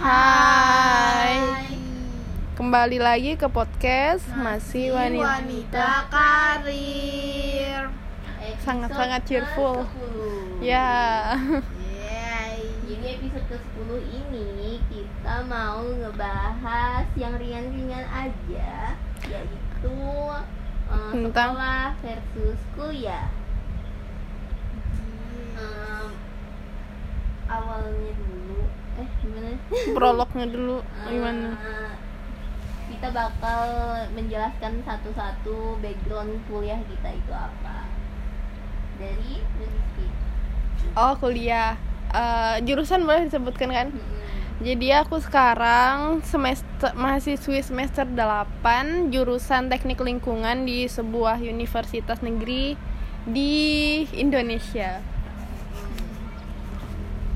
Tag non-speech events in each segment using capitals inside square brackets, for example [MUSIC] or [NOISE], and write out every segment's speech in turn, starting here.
Hai. Kembali lagi ke podcast Masih Wanita. wanita karir. Sangat-sangat cheerful. ke-10. Ya. Yeay. Jadi episode ke-10 ini kita mau ngebahas yang ringan-ringan aja Yaitu eh, Tentang? sekolah versus kuliah Em, Awalnya dulu Eh gimana? Prolognya dulu [LAUGHS] gimana? Eh, Kita bakal menjelaskan satu-satu background kuliah kita itu apa Dari Rizky Oh, kuliah. Eh, jurusan boleh disebutkan kan? Mm-mm. Jadi aku sekarang semester mahasiswi semester 8 jurusan Teknik Lingkungan di sebuah universitas negeri di Indonesia.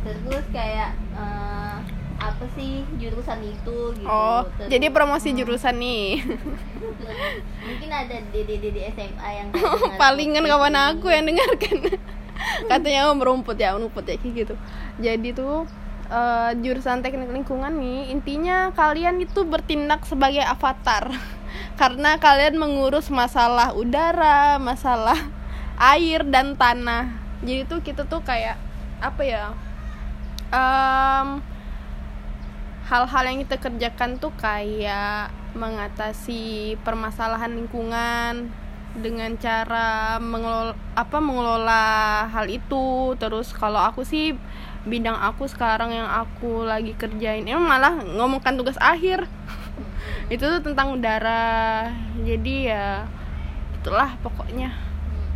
Terus kayak eh, apa sih jurusan itu gitu Oh, Terus- jadi promosi jurusan nih. [LAUGHS] mungkin ada dede-dede SMA yang [LAUGHS] dengar Palingan kawan aku yang dengarkan. [LAUGHS] Katanya mau merumput ya, merumput ya kayak gitu. Jadi tuh eh, jurusan teknik lingkungan nih intinya kalian itu bertindak sebagai avatar karena kalian mengurus masalah udara, masalah air dan tanah. Jadi tuh kita tuh kayak apa ya? Em, hal-hal yang kita kerjakan tuh kayak mengatasi permasalahan lingkungan dengan cara mengelola apa mengelola hal itu. Terus kalau aku sih bidang aku sekarang yang aku lagi kerjain emang malah ngomongkan tugas akhir. [LAUGHS] Itu tuh tentang udara. Jadi ya itulah pokoknya.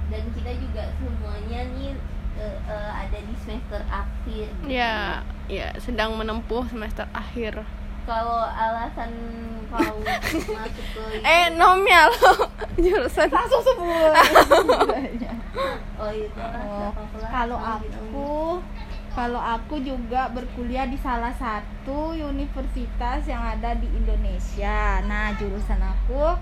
Dan kita juga semuanya nih eh, eh, ada di semester akhir gitu. ya ya sedang menempuh semester akhir kalau alasan kau [LAUGHS] masuk ke eh nominal [LAUGHS] jurusan Langsung semua. [LAUGHS] oh itu Oh, kalau gitu. aku kalau aku juga berkuliah di salah satu universitas yang ada di Indonesia. Nah, jurusan aku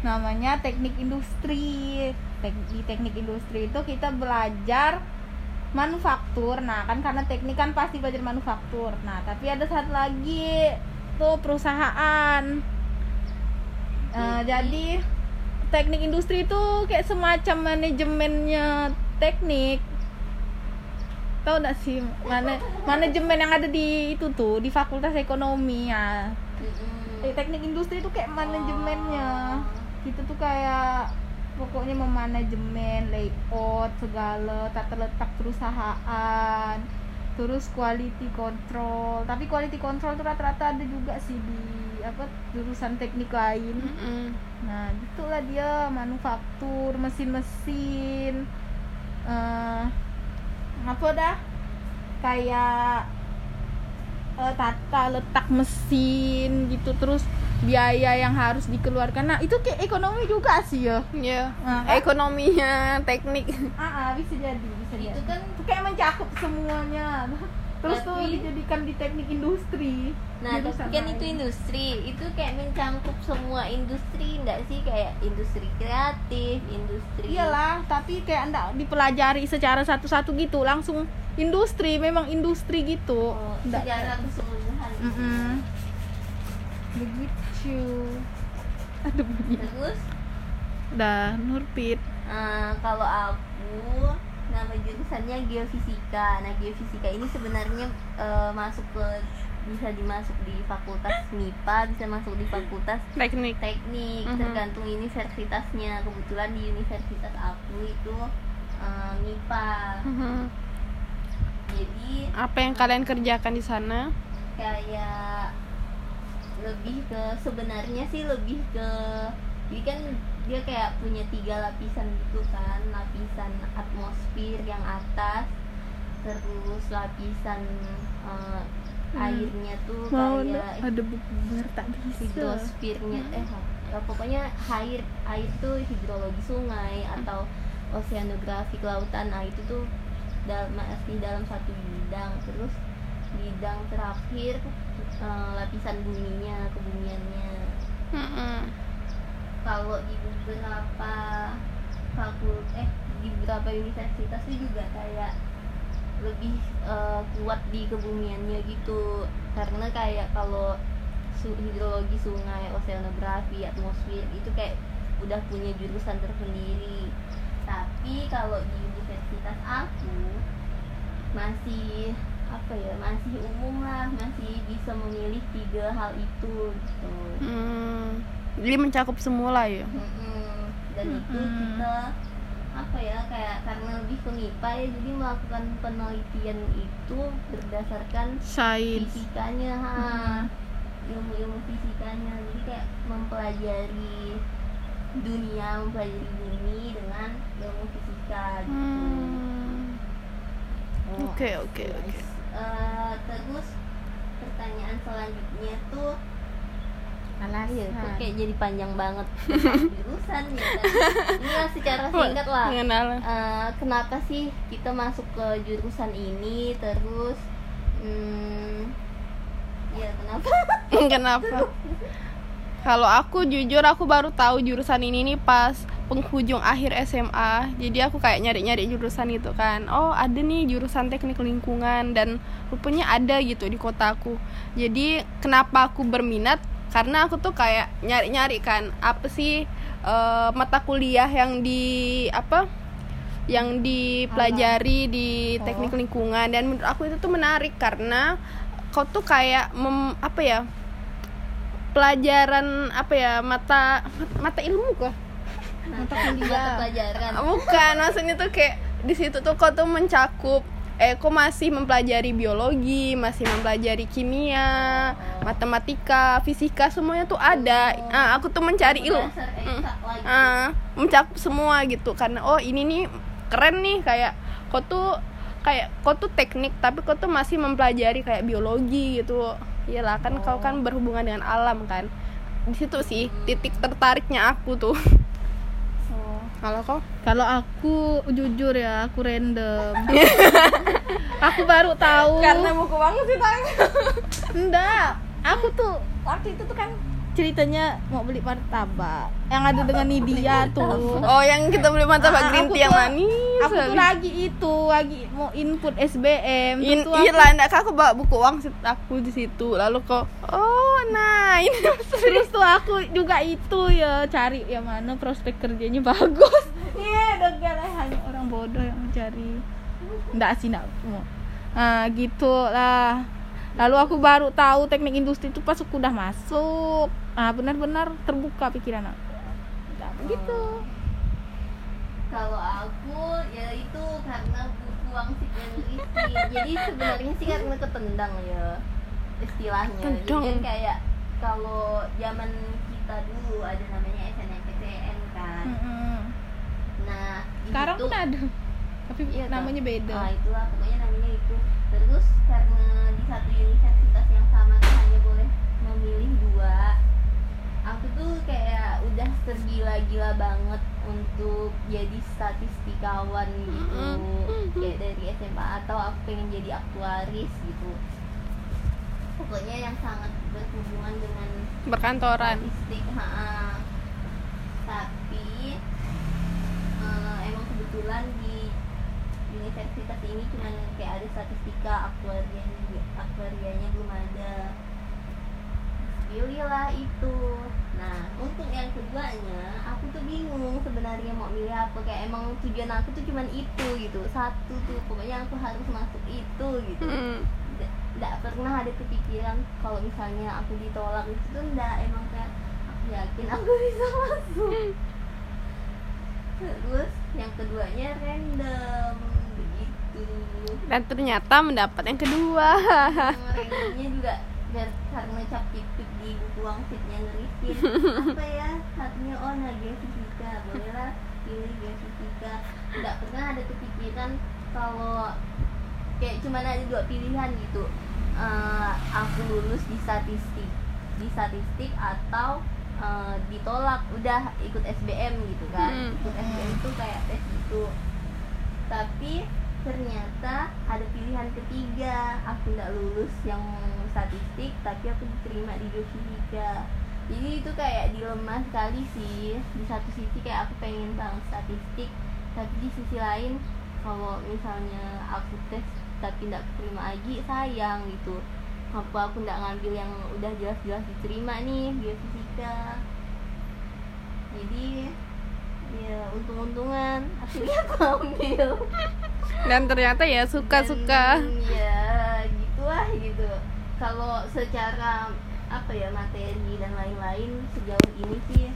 namanya Teknik Industri. Tek- di Teknik Industri itu kita belajar manufaktur. Nah, kan karena teknik kan pasti belajar manufaktur. Nah, tapi ada satu lagi tuh perusahaan. Eh, jadi teknik industri itu kayak semacam manajemennya teknik tahu gak sih mana manajemen yang ada di itu tuh di fakultas ekonomi ya teknik industri itu kayak manajemennya gitu tuh kayak pokoknya memanajemen layout segala tata letak perusahaan terus quality control tapi quality control tuh rata-rata ada juga sih di apa jurusan teknik lain Mm-mm. Nah, gitulah dia manufaktur, mesin-mesin. eh apa dah? Kayak eh, tata letak mesin gitu terus biaya yang harus dikeluarkan. Nah, itu kayak ekonomi juga sih ya. ya Nah, kan? ekonominya teknik Ah, ah, bisa jadi, bisa jadi. itu kan kayak mencakup semuanya. [LAUGHS] Terus tuh Tapi- dijadikan di teknik industri. Nah, tapi kan itu industri, itu kayak mencangkup semua industri, enggak sih kayak industri kreatif, industri. Iyalah, tapi kayak enggak dipelajari secara satu-satu gitu, langsung industri, memang industri gitu. Oh, Nggak secara keseluruhan. gitu. Mm-mm. Begitu. Aduh, bunyi. Terus Dah, Nurpit. eh, kalau aku nama jurusannya geofisika. Nah, geofisika ini sebenarnya eh, masuk ke bisa dimasuk di fakultas MIPA, bisa masuk di fakultas teknik teknik Mhm. tergantung universitasnya kebetulan di universitas aku itu eh, MIPA Mhm. jadi apa yang kalian kerjakan di sana kayak lebih ke sebenarnya sih lebih ke jadi kan dia kayak punya tiga lapisan gitu kan lapisan atmosfer yang atas terus lapisan eh, Hmm. airnya tuh Mau kayak ada bubar tak bisa. hidrosfernya eh ya, pokoknya air air tuh hidrologi sungai atau oceanografi kelautan nah itu tuh dalam masih dalam satu bidang terus bidang terakhir eh, lapisan buminya kebumiannya Mm-mm. Kalau di beberapa fakultas eh di beberapa universitas itu juga kayak lebih eh, kuat di kebumiannya gitu. Karena kayak kalau hidrologi sungai oceanografi atmosfer itu kayak udah punya jurusan tersendiri. Tapi kalau di universitas aku masih apa ya masih umum lah masih bisa memilih tiga hal itu gitu. Hmm, jadi mencakup semua lah ya. Mm-mm. dan itu Mm-mm. kita apa ya kayak karena lebih ke MIPA ya jadi melakukan penelitian itu berdasarkan Sains. fisikanya ha ilmu-ilmu fisikanya jadi kayak mempelajari dunia mempelajari bumi dengan ilmu fisika gitu Hmm. Oh, Oke, oke, oke. Eh, terus pertanyaan selanjutnya tuh Iya, kok kayak jadi panjang banget [LAUGHS] jurusan ya kan? Ini lah secara singkat lah. Eh, kenapa sih kita masuk ke jurusan ini terus hmm, ya kenapa [LAUGHS] Kenapa? Kalau aku jujur aku baru tahu jurusan ini nih pas penghujung akhir SMA. Jadi aku kayak nyari-nyari jurusan itu kan. Oh, ada nih jurusan teknik lingkungan dan rupanya ada gitu di kotaku. Jadi kenapa aku berminat? Karena aku tuh kayak nyari-nyari kan apa sih eh, mata kuliah yang di apa? yang dipelajari di teknik lingkungan. Dan menurut aku itu tuh menarik karena kau tuh kayak mem, apa ya pelajaran apa ya mata mata ilmu kah? Mata kuliah. Mata pelajaran bukan maksudnya tuh kayak di situ tuh kau tuh mencakup eh kok masih mempelajari biologi masih mempelajari kimia matematika fisika semuanya tuh ada. Ah, aku tuh mencari ilmu. Dasar eksak lagi. Ah, mencakup semua gitu. Karena oh ini nih keren nih kayak kau tuh kayak kau tuh teknik tapi kau tuh masih mempelajari kayak biologi gitu. Iyalah kan kau kan berhubungan dengan alam kan. Di situ sih titik tertariknya aku tuh [LAUGHS] kalau kau Kalau aku jujur ya, aku random. [LAUGHS] aku baru tahu. buku banget sih tanya Enggak, aku tuh waktu itu tuh kan ceritanya mau beli martabak yang ada dengan Nidia tuh. oh yang kita beli martabak Ah, green tea yang manis Aku tuh lagi itu, lagi mau input SBM. In, iya lah, enggak aku bawa buku uang aku di situ. Lalu kok, oh nah [LAUGHS] ini Terus tuh aku juga itu ya cari yang mana prospek kerjanya bagus. [LAUGHS] Iya, yeah, hanya orang bodoh yang mencari. Enggak sih, enggak mau. Nah, gitu lah. Lalu aku baru tahu teknik industri itu pas aku udah masuk. Nah, benar-benar terbuka pikiran aku. Nah, begitu. kalau aku ya itu karena buku wangsit yang isi jadi sebenarnya sih karena ketendang ya istilahnya jadi Tendang. kan kayak kalau zaman kita dulu ada namanya SNMPTN kan Mm-mm. nah Sekarang pun ada. Tapi Iya, namanya beda. Ah, itulah pokoknya namanya itu. Terus karena di satu universitas yang sama tuh hanya boleh memilih dua. Aku tuh kayak udah tergila-gila banget untuk jadi statistikawan gitu. Kayak dari SMA atau aku pengen jadi aktuaris gitu. Pokoknya yang sangat berhubungan dengan berkantoran. statistik ha tapi eh, emang kebetulan di universitas ini cuman kayak ada statistika aktuarianya aktuarianya belum ada. Pilihlah itu. Nah untuk yang keduanya aku tuh bingung sebenarnya mau milih apa. Kayak emang tujuan aku tuh cuman itu gitu. Satu tuh pokoknya aku harus masuk itu gitu. Hmm. Tidak pernah ada kepikiran kalau misalnya aku ditolak itu tuh enggak emang kayak aku yakin aku [LAUGHS] bisa masuk. Terus yang keduanya random begitu. Dan ternyata mendapat yang kedua. randomnya juga karena cap tipik di buku wangsitnya ngerisin apa ya? Satunya oh nah geofisika. Bolehlah pilih geofisika. Nggak pernah ada kepikiran kalau kayak cuman ada dua pilihan gitu Eh, aku lulus di statistik. Di statistik atau eh, ditolak. Udah ikut SBM gitu kan. Hmm. ikut SBM itu kayak tes gitu. Tapi ternyata ada pilihan ketiga. Aku nggak lulus yang statistik tapi aku diterima di geofisika. Jadi itu kayak dilema sekali sih. Di satu sisi kayak aku pengen banget statistik tapi di sisi lain kalau misalnya aku tes tapi nggak terima lagi sayang gitu. Apa aku nggak ngambil yang udah jelas-jelas diterima nih biofisika jadi ya untung-untungan. Akhirnya aku ambil dan ternyata ya suka-suka. Dan, ya gitu lah gitu. Kalau secara apa ya materi dan lain-lain sejauh ini sih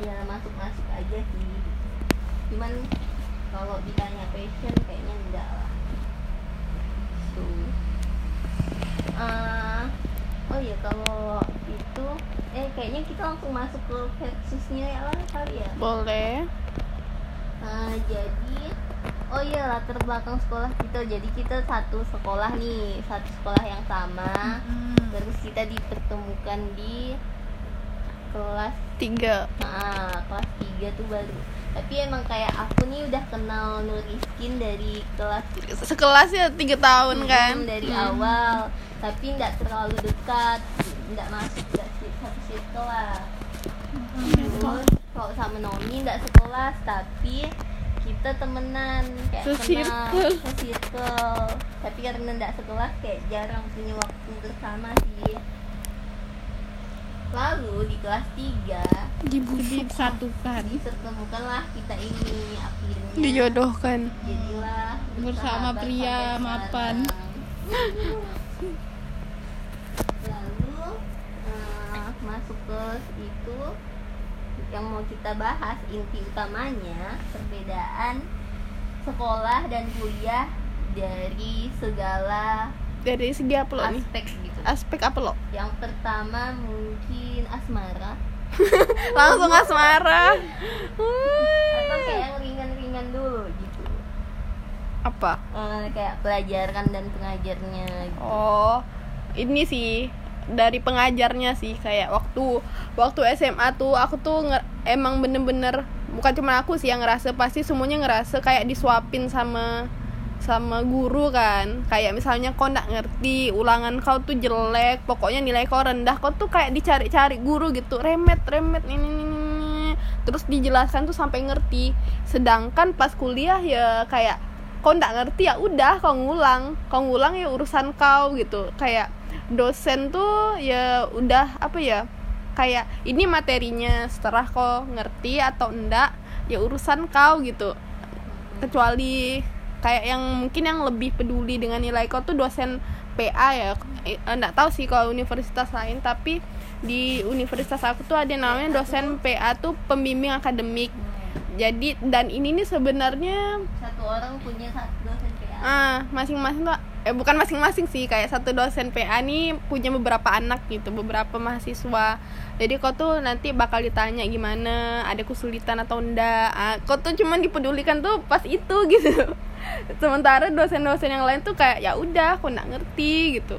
ya masuk-masuk aja sih gitu. cuman kalau ditanya passion kayaknya enggak lah tuh Eh, oh ya kalau itu eh kayaknya kita langsung masuk ke versusnya ya lah kali ya boleh Nah, jadi oh iya latar belakang sekolah kita. Jadi kita satu sekolah nih, satu sekolah yang sama. Terus kita dipertemukan di kelas tiga nah, kelas 3 tuh baru. Tapi emang kayak aku nih udah kenal Nuriskin dari kelas sekelas ya tiga tahun kan Hmm, dari Hmm. awal, tapi nggak terlalu dekat, nggak masuk nggak satu circle lah. Terus kalau sama Nomi nggak sekelas tapi kita temenan kayak kenal se-circle. Tapi karena nggak sekelas kayak jarang punya waktu bersama sih. Lalu di kelas 3 disatukan dipertemukanlah kita ini akhirnya. Dijodohkan. Jadilah Bersama pria mapan. lalu eh, masuk ke itu yang mau kita bahas inti utamanya perbedaan sekolah dan kuliah dari segala dari segi apa lo nih? Aspek gitu. Aspek apa lo? Yang pertama mungkin asmara. [LAUGHS] Langsung asmara. Atau kayak yang ringan-ringan dulu gitu. Apa? Eh, kayak pelajaran dan pengajarnya gitu. oh ini sih dari pengajarnya sih kayak waktu waktu SMA tuh aku tuh emang bener-bener bukan cuma aku sih yang ngerasa pasti semuanya ngerasa kayak disuapin sama sama guru kan. Kayak misalnya kau nggak ngerti ulangan kau tuh jelek pokoknya nilai kau rendah kau tuh kayak dicari-cari guru gitu. Remet remet ini, ini, terus dijelaskan tuh sampai ngerti. Sedangkan pas kuliah ya kayak kau nggak ngerti ya udah kau ngulang. Kau ngulang ya urusan kau gitu. Kayak dosen tuh ya udah apa ya kayak ini materinya setelah kau ngerti atau enggak ya urusan kau gitu. Kecuali kayak yang mungkin yang lebih peduli dengan nilai kau tuh dosen PA ya. Eh, enggak tahu sih kalau universitas lain tapi di universitas aku tuh ada namanya dosen PA tuh pembimbing akademik. Jadi dan ini nih sebenarnya satu orang punya satu dosen PA ah masing-masing tuh eh bukan masing-masing sih kayak satu dosen PA nih punya beberapa anak gitu beberapa mahasiswa jadi kau tuh nanti bakal ditanya gimana ada kesulitan atau enggak. Ah, kau tuh cuman dipedulikan tuh pas itu [LAUGHS] gitu. Sementara dosen-dosen yang lain tuh kayak ya udah kau nggak ngerti gitu.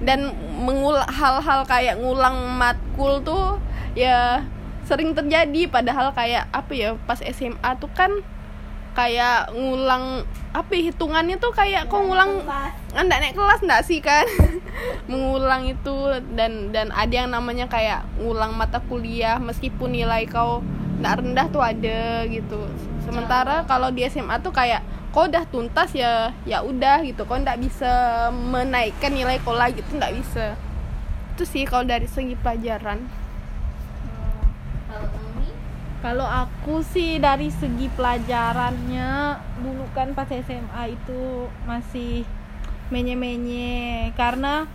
Dan mengul hal-hal kayak ngulang matkul tuh ya sering terjadi. Padahal kayak apa ya pas SMA tuh kan kayak ngulang apa ya, hitungannya tuh kayak kok ngulang nggak naik kelas nggak sih kan? [LAUGHS] Mengulang itu dan dan ada yang namanya kayak ngulang mata kuliah meskipun nilai kau nggak rendah tuh ada gitu. Sementara kalau di SMA tuh kayak kau udah tuntas ya ya udah gitu. Kau nggak bisa menaikkan nilai kau lagi tuh nggak bisa. Itu sih kalau dari segi pelajaran Kalau aku sih dari segi pelajarannya dulu kan pas SMA itu masih menye-menye. Karena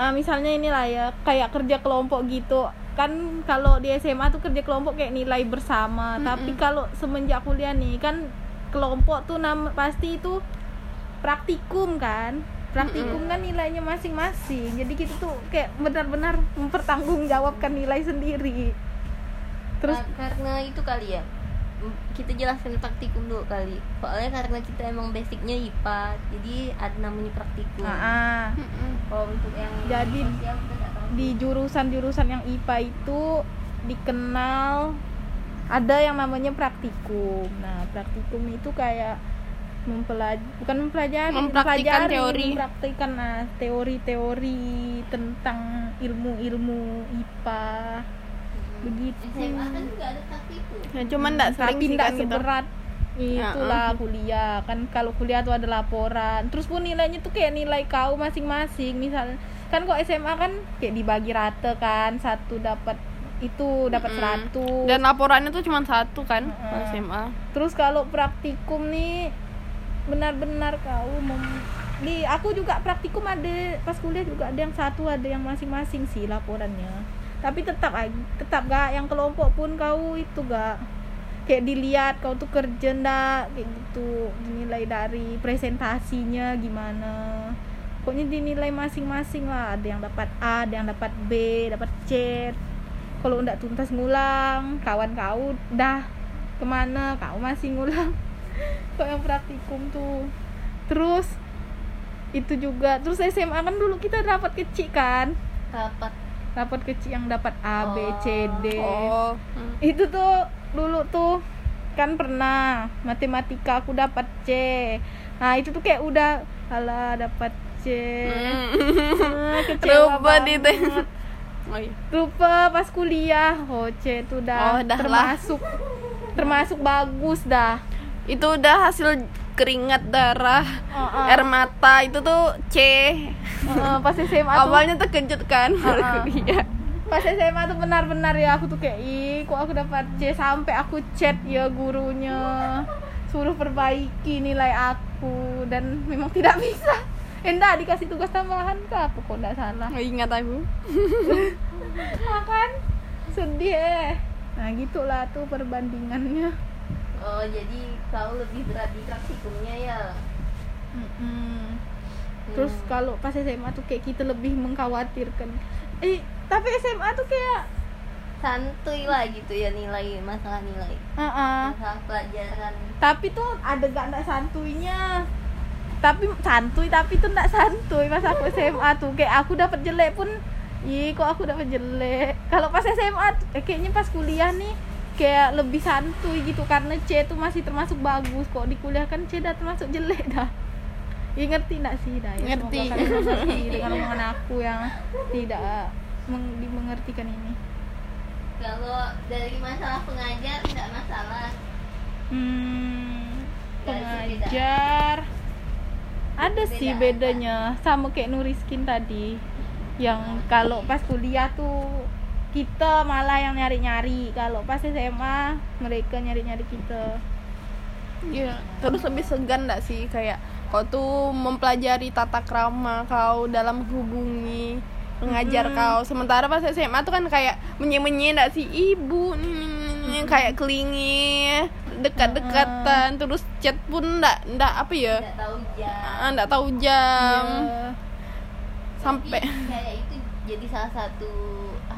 ah, misalnya inilah ya kayak kerja kelompok gitu. Kan kalau di SMA tuh kerja kelompok kayak nilai bersama. Tapi kalau semenjak kuliah nih kan kelompok tuh nam pasti itu praktikum kan? Praktikum kan nilainya masing-masing. Jadi kita tuh kayak benar-benar mempertanggungjawabkan nilai sendiri terus Kar- karena itu kali ya kita jelaskan praktikum dulu kali soalnya karena kita emang basicnya IPA jadi ada namanya praktikum ah, ah. kalau untuk yang Jadi, sosial di jurusan-jurusan yang IPA itu dikenal ada yang namanya praktikum. Nah, praktikum itu kayak mempelajari bukan mempelajari, Mempraktikkan mempelajari, teori. mempraktikkan nah, teori-teori tentang ilmu-ilmu IPA. Begitu. SMA kan juga ada praktikum ya cuman nggak sering Tapi nggak kan gitu. seberat. Itulah kuliah. Kan kalau kuliah tuh ada laporan. Terus pun nilainya tuh kayak nilai kau masing-masing. Misal kan kok SMA kan kayak dibagi rata kan. Satu dapat itu dapat Mm-mm. 100 dan laporannya tuh cuma satu kan Mm-mm. SMA Terus kalau praktikum nih benar-benar kau mem- di aku juga praktikum ada pas kuliah juga ada yang satu ada yang masing-masing sih laporannya. Tapi tetap tetap gak yang kelompok pun kau itu gak. Kayak dilihat kau tuh kerja ndak kayak gitu. Dinilai dari presentasinya gimana. Pokoknya dinilai masing-masing lah. Ada yang dapat A ada yang dapat B dapat C. Kalau ndak tuntas ngulang kawan kau dah ke mana? Kau masih ngulang. [LAUGHS] Kok yang praktikum tuh? Terus itu juga. Terus SMA kan dulu kita dapat kecil kan? Rapat dapat kecil yang dapat A B C D oh Hmm. itu tuh dulu tuh kan pernah matematika aku dapat C nah itu tuh kayak udah alah dapat C [LAUGHS] Ah, kecewa Rupa di banget. oh, iya. rupa pas kuliah oh C itu udah Oh, dah lah. termasuk termasuk bagus dah itu udah hasil keringat darah Oh, oh. air mata itu tuh C. Heeh, pas SMA tuh awalnya terkejut kan? Uh-uh. kuliah [LAUGHS] pas SMA tuh benar-benar ya aku tuh kayak ih kok aku dapat C? Sampai aku chat ya gurunya suruh perbaiki nilai aku dan memang tidak bisa. Enggak dikasih tugas tambahan ke apa kok enggak salah? Nggak ingat aku. [LAUGHS] Makan. Sedih eh. Nah gitulah tuh perbandingannya oh jadi kau lebih berat di praktikumnya ya? Mm-mm. terus Hmm. kalau pas SMA tuh kayak kita lebih mengkhawatirkan. Eh tapi SMA tuh kayak santuy lah gitu ya nilai masalah nilai. Uh-uh. masalah pelajaran. Tapi tuh ada gak ndak santuinya? Tapi santuy tapi tuh ndak santuy pas aku SMA tuh. Kayak aku dapat jelek pun ih kok aku dapat jelek? Kalau pas SMA tuh, eh, kayaknya pas kuliah nih kayak lebih santuy gitu karena C tuh masih termasuk bagus kok. Di kuliah kan C dah termasuk jelek dah. Ih, ngerti ndak sih dah? Ya, Ngerti. mengerti dengan omongan aku yang tidak meng- dimengertikan ini. Kalau dari masalah pengajar tidak masalah. Hmm, ada pengajar. Ada sih Beda bedanya. sama kayak Nuriskin tadi. Yang kalau pas kuliah tuh kita malah yang nyari-nyari. Kalau pas SMA mereka nyari-nyari kita. Iya, terus lebih segan gak sih? Kayak kau tuh mempelajari tata krama kau dalam menghubungi pengajar Mm-mm. kau. Sementara pas SMA tuh kan kayak menye-menye gak sih? Ibu nih, nih, kayak kelingi dekat-dekatan terus chat pun ndak ndak apa ya? Tidak tahu jam. Ndak tahu jam. Iya. sampai kayak itu jadi salah satu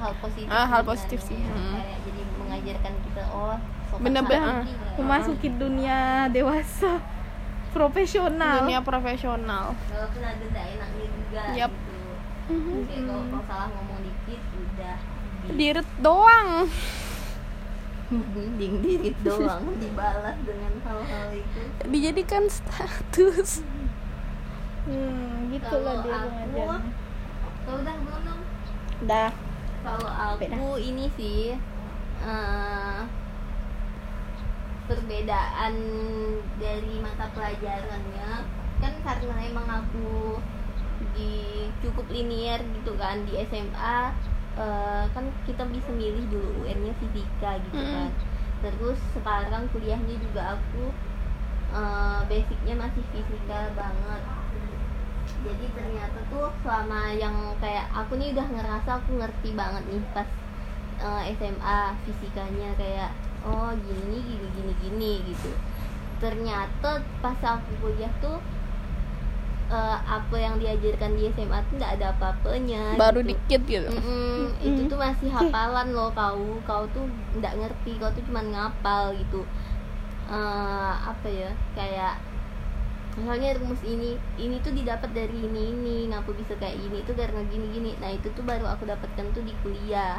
hal positif Ah, hal positif sih. Hmm. kayak jadi mengajarkan kita oh Bener-bener, ah. lah. memasuki dunia dewasa profesional dunia profesional. walaupun ada tidak enaknya juga Yap. gitu kayak kalau, kalau salah ngomong dikit udah di- Dirit doang. dinding dirit doang dibalas dengan hal-hal itu Dijadikan status. hmm, gitulah Kalau dia aku- pengajarnya udah belum dah kalau aku ini sih eh, perbedaan dari mata pelajarannya kan karena emang aku di cukup linier gitu kan di SMA eh, kan kita bisa milih dulu UN-nya fisika gitu Mm-mm. kan. Terus sekarang kuliahnya juga aku eh, basicnya masih fisika banget jadi ternyata tuh selama yang kayak aku nih udah ngerasa aku ngerti banget nih pas eh, SMA fisikanya kayak oh gini gini gini gini gitu ternyata pas aku kuliah tuh eh, apa yang diajarkan di SMA tuh nggak ada apa-apanya Baru gitu. dikit gitu. Mm-mm, itu tuh masih [LAUGHS] hafalan loh kau kau tuh nggak ngerti kau tuh cuman ngapal gitu Eh, apa ya kayak misalnya rumus ini ini tuh didapat dari ini ini ngapa bisa kayak ini itu karena gini gini. Nah itu tuh baru aku dapatkan tuh di kuliah.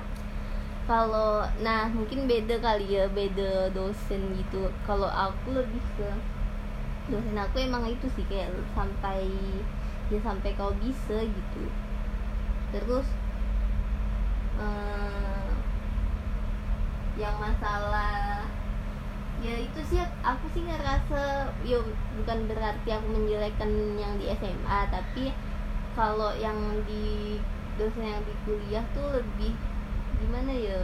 Kalau nah mungkin beda kali ya beda dosen gitu. Kalau aku lebih ke dosen aku emang itu sih kayak sampai ya sampai kau bisa gitu. Terus eh, yang masalah ya itu sih aku sih ngerasa ya bukan berarti aku menjelekkan yang di SMA tapi kalau yang di dosen yang di kuliah tuh lebih gimana ya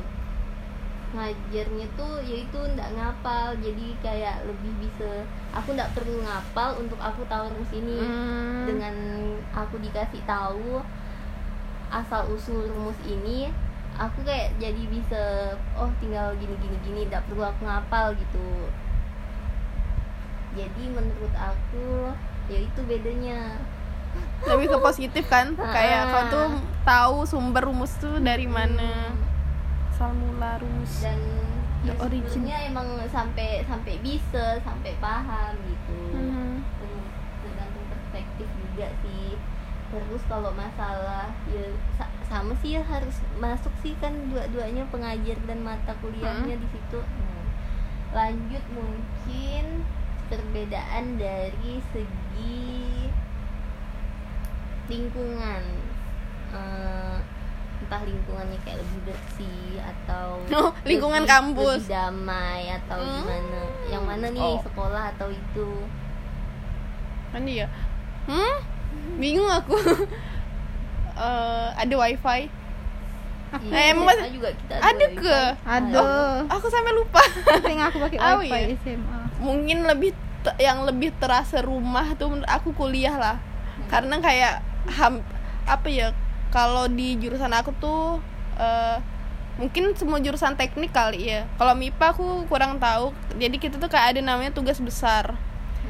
ngajarnya tuh yaitu ndak ngapal jadi kayak lebih bisa aku ndak perlu ngapal untuk aku tahu rumus ini Hmm. dengan aku dikasih tahu asal usul rumus ini aku kayak jadi bisa oh tinggal gini gini gini tidak perlu aku ngapal gitu. Jadi menurut aku ya itu bedanya. Lebih ke positif kan? [LAUGHS] Kayak kau tuh tahu sumber rumus tuh dari mana Hmm. asal mula rumus. Dan The ya origin. sebenarnya emang sampai sampai bisa sampai paham gitu. Mhm. Tergantung- perspektif juga sih. Terus kalau masalah ya sama sih ya harus masuk sih kan dua-duanya pengajar dan mata kuliahnya di situ Hmm. lanjut mungkin perbedaan dari segi lingkungan Eh, entah lingkungannya kayak lebih bersih atau [LAUGHS] Oh, lingkungan lebih- kampus. lebih damai atau Hmm. gimana yang mana nih Oh. sekolah atau itu kan dia hmm bingung aku [LAUGHS] Eh, ada wifi. Iya, Eh, emang SMA juga kita ada wifi. ke? Ada. aku sampai lupa. Sering aku pakai [LAUGHS] Oh, wifi iya. SMA. mungkin lebih te- yang lebih terasa rumah tuh menurut aku kuliah lah. Karena kayak ham apa ya kalau di jurusan aku tuh eh, mungkin semua jurusan teknik kali ya. Kalau MIPA aku kurang tahu. Jadi kita tuh kayak ada namanya tugas besar.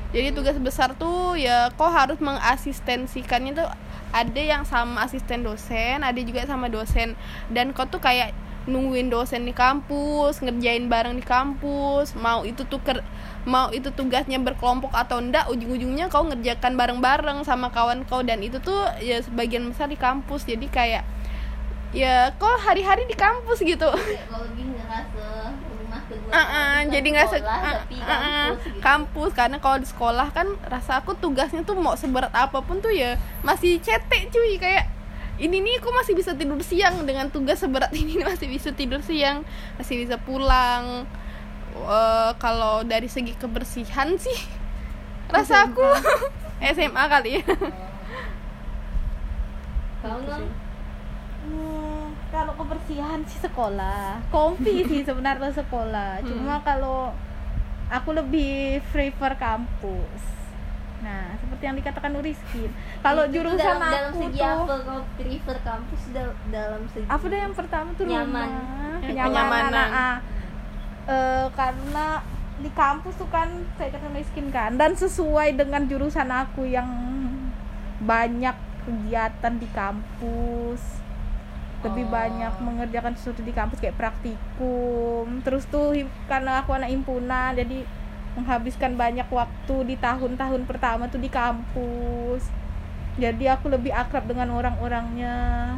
Jadi tugas besar tuh ya kok harus mengasistensikannya tuh ada yang sama asisten dosen ada juga sama dosen. Dan kau tuh kayak nungguin dosen di kampus ngerjain bareng di kampus. Mau itu tuh ker- mau itu tugasnya berkelompok atau enggak ujung-ujungnya kau ngerjakan bareng-bareng sama kawan kau. Dan itu tuh ya sebagian besar di kampus. Jadi kayak ya kok hari-hari di kampus gitu. Kalau lebih ngerasa Ah, ah, jadi nggak se sekolah ah, tapi kampus gitu. kampus. Karena kalau di sekolah kan rasa aku tugasnya tuh mau seberat apa pun tuh ya masih cetek cuy. Kayak ini nih aku masih bisa tidur siang. Dengan tugas seberat [LAUGHS] ini masih bisa tidur siang. Masih bisa pulang. Eh, kalau dari segi kebersihan sih [LAUGHS] rasa aku [LAUGHS] SMA kali ya. Nggak Hmm, kalau kebersihan sih sekolah, kompi [LAUGHS] sih sebenarnya sekolah. Cuma kalau aku lebih prefer kampus. Nah, seperti yang dikatakan Rizky. Kalau jurusan dalam, aku dalam segi tuh apa kau prefer kampus dal- dalam segi apa deh yang pertama tuh Nyaman. rumah, Ya, kenyamanan. kenyamanan. ah. Eh, karena di kampus tuh kan saya kata miskin kan dan sesuai dengan jurusan aku yang banyak kegiatan di kampus lebih Oh. banyak mengerjakan sesuatu di kampus kayak praktikum. Terus tuh karena aku anak himpunan jadi menghabiskan banyak waktu di tahun-tahun pertama tuh di kampus. Jadi aku lebih akrab dengan orang-orangnya.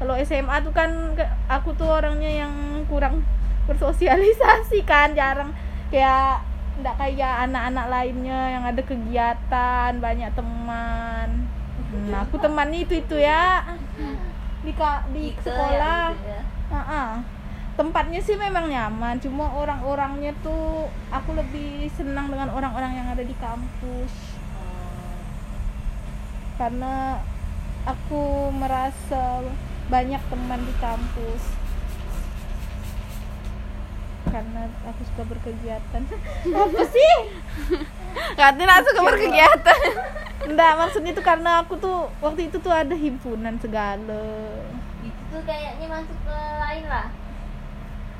Kalau SMA tuh kan aku tuh orangnya yang kurang bersosialisasi kan jarang. Kayak nggak kayak anak-anak lainnya yang ada kegiatan banyak teman. Nah aku temannya itu itu ya di ka- di Gitu ya, sekolah gitu ya. Ah-ah. tempatnya sih memang nyaman cuma orang-orangnya tuh aku lebih senang dengan orang-orang yang ada di kampus karena aku merasa banyak teman di kampus karena aku suka berkegiatan. [LAUGHS] Apa sih? Katanya langsung ke berkegiatan. Enggak maksudnya itu karena aku tuh waktu itu tuh ada himpunan segala. Itu tuh kayaknya masuk ke lain lah.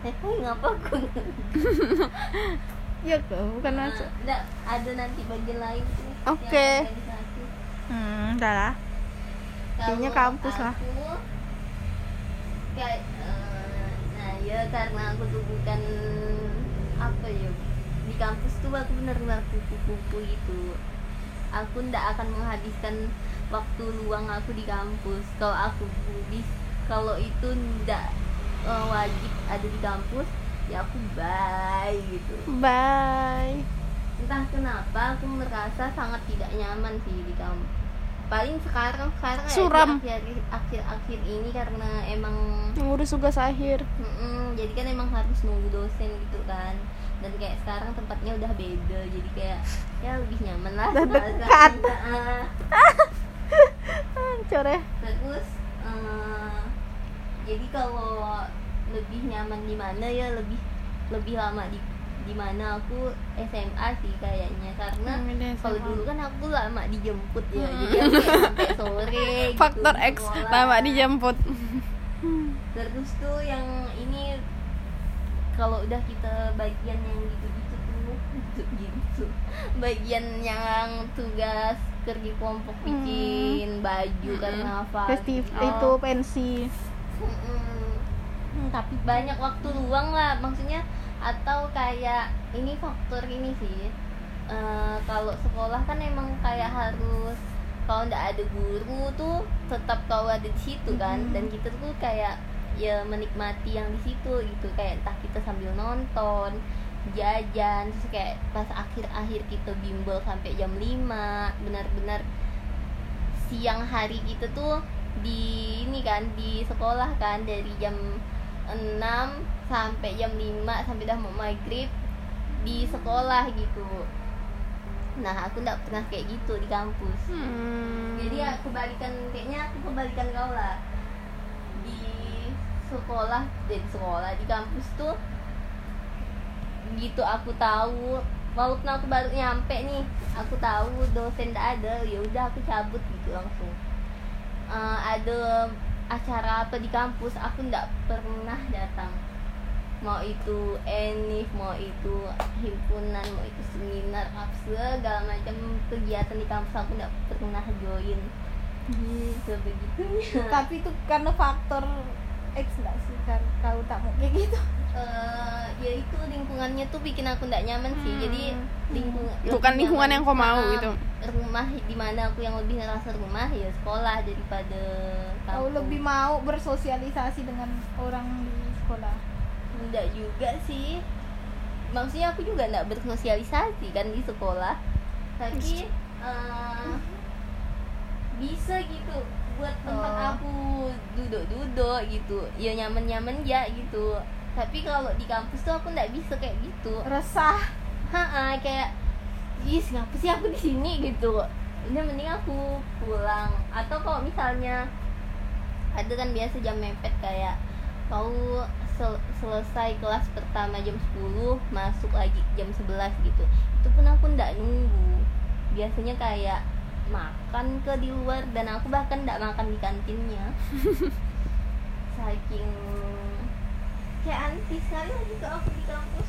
Eh ngapa aku? Ya kok bukan masuk. Nggak, ada nanti bagian lain tuh. Oke. organisasi. hmm udah lah. Kayaknya kampus lah. aku, kayak eh, nah ya karena aku tuh bukan apa ya di kampus tuh aku benar-benar kupu-kupu itu aku ndak akan menghabiskan waktu luang aku di kampus. Kalau aku bis kalau itu ndak eh, wajib ada di kampus ya aku bye gitu. Bye. Entah kenapa aku merasa sangat tidak nyaman sih di kampus paling sekarang sekarang ya di Suram. akhir akhir akhir ini karena emang ngurus tugas akhir. Mm-mm, jadi kan emang harus nunggu dosen gitu kan. Dan kayak sekarang tempatnya udah beda jadi kayak ya lebih nyaman lah. Udah dekat. [LAUGHS] Hancur ya. Terus eh, jadi kalau lebih nyaman di mana ya? Lebih lebih lama di di mana aku SMA sih kayaknya karena Hmm, kalau dulu kan aku lama dijemput ya Hmm. jadi aku sampai sore [LAUGHS] gitu faktor di X sekolah. lama dijemput terus tuh yang ini kalau udah kita bagian yang gitu-gitu tuh gitu bagian yang tugas kerja kelompok Hmm. bikin baju karnaval festif gitu. itu pensi Mm-mm. Hmm, tapi banyak waktu luang lah maksudnya atau kayak ini faktor ini sih Eh, kalau sekolah kan emang kayak harus kalau nggak ada guru tuh tetap kau ada di situ kan Mhm. dan kita tuh kayak ya menikmati yang di situ gitu kayak entah kita sambil nonton jajan terus kayak pas akhir-akhir kita bimbel sampai jam 5 benar-benar siang hari kita tuh di ini kan di sekolah kan dari jam 6 sampai jam 5 sampai dah mau maghrib di sekolah gitu. Nah aku nggak pernah kayak gitu di kampus. Hmm. jadi ya kebalikan kayaknya aku kebalikan kau lah. Di sekolah di sekolah di kampus tuh gitu aku tahu. Walaupun aku baru nyampe nih aku tahu dosen tidak ada ya udah aku cabut gitu langsung. Eh, ada acara apa di kampus aku ndak pernah datang. Mau itu enif mau itu himpunan mau itu seminar apa segala macam kegiatan di kampus aku ndak pernah join. Gitu begitunya tapi itu karena faktor X nggak sih kan? Kau tak mau kayak gitu Eh, ya itu lingkungannya tuh bikin aku ndak nyaman sih. Hmm. jadi lingkungan Bukan lingkungan yang kau mau gitu. rumah di mana aku yang lebih ngerasa rumah ya sekolah daripada kau lebih mau bersosialisasi dengan orang di sekolah? Enggak juga sih. Maksudnya aku juga enggak bersosialisasi kan di sekolah. Tapi eh, bisa gitu buat tempat Oh. aku duduk-duduk gitu. Ya nyaman-nyaman ya gitu tapi kalau di kampus tuh aku nggak bisa kayak gitu. Resah. Ha kayak Is, ngapa sih aku di sini? gitu. Udah mending aku pulang. Atau kalau misalnya ada kan biasa jam mepet kayak kau sel- selesai kelas pertama jam 10 masuk lagi jam 11 gitu. Itu pun aku ndak nunggu. Biasanya kayak makan ke di luar dan aku bahkan ndak makan di kantinnya. [LAUGHS] Saking kayak anti sekali gitu aku di kampus.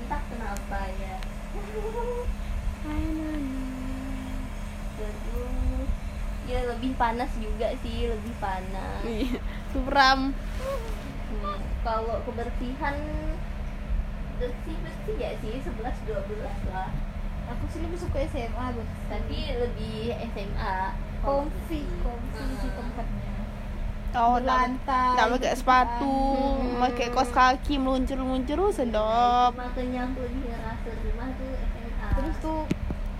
Entah kenapa ya. [LAUGHS] Terus ya lebih panas juga sih lebih panas. Iya, suram. Hmm, kalau kebersihan bersih bersih ya sih 11 12 lah. Aku sih lebih suka SMA bersih. tapi lebih SMA comfy bersih. comfy Ah. tempatnya oh tak berlantai tak pakai sepatu Hmm. pakai kaos kaki meluncur meluncur oh, sedap makanya aku ngerasa rumah kan. terus tuh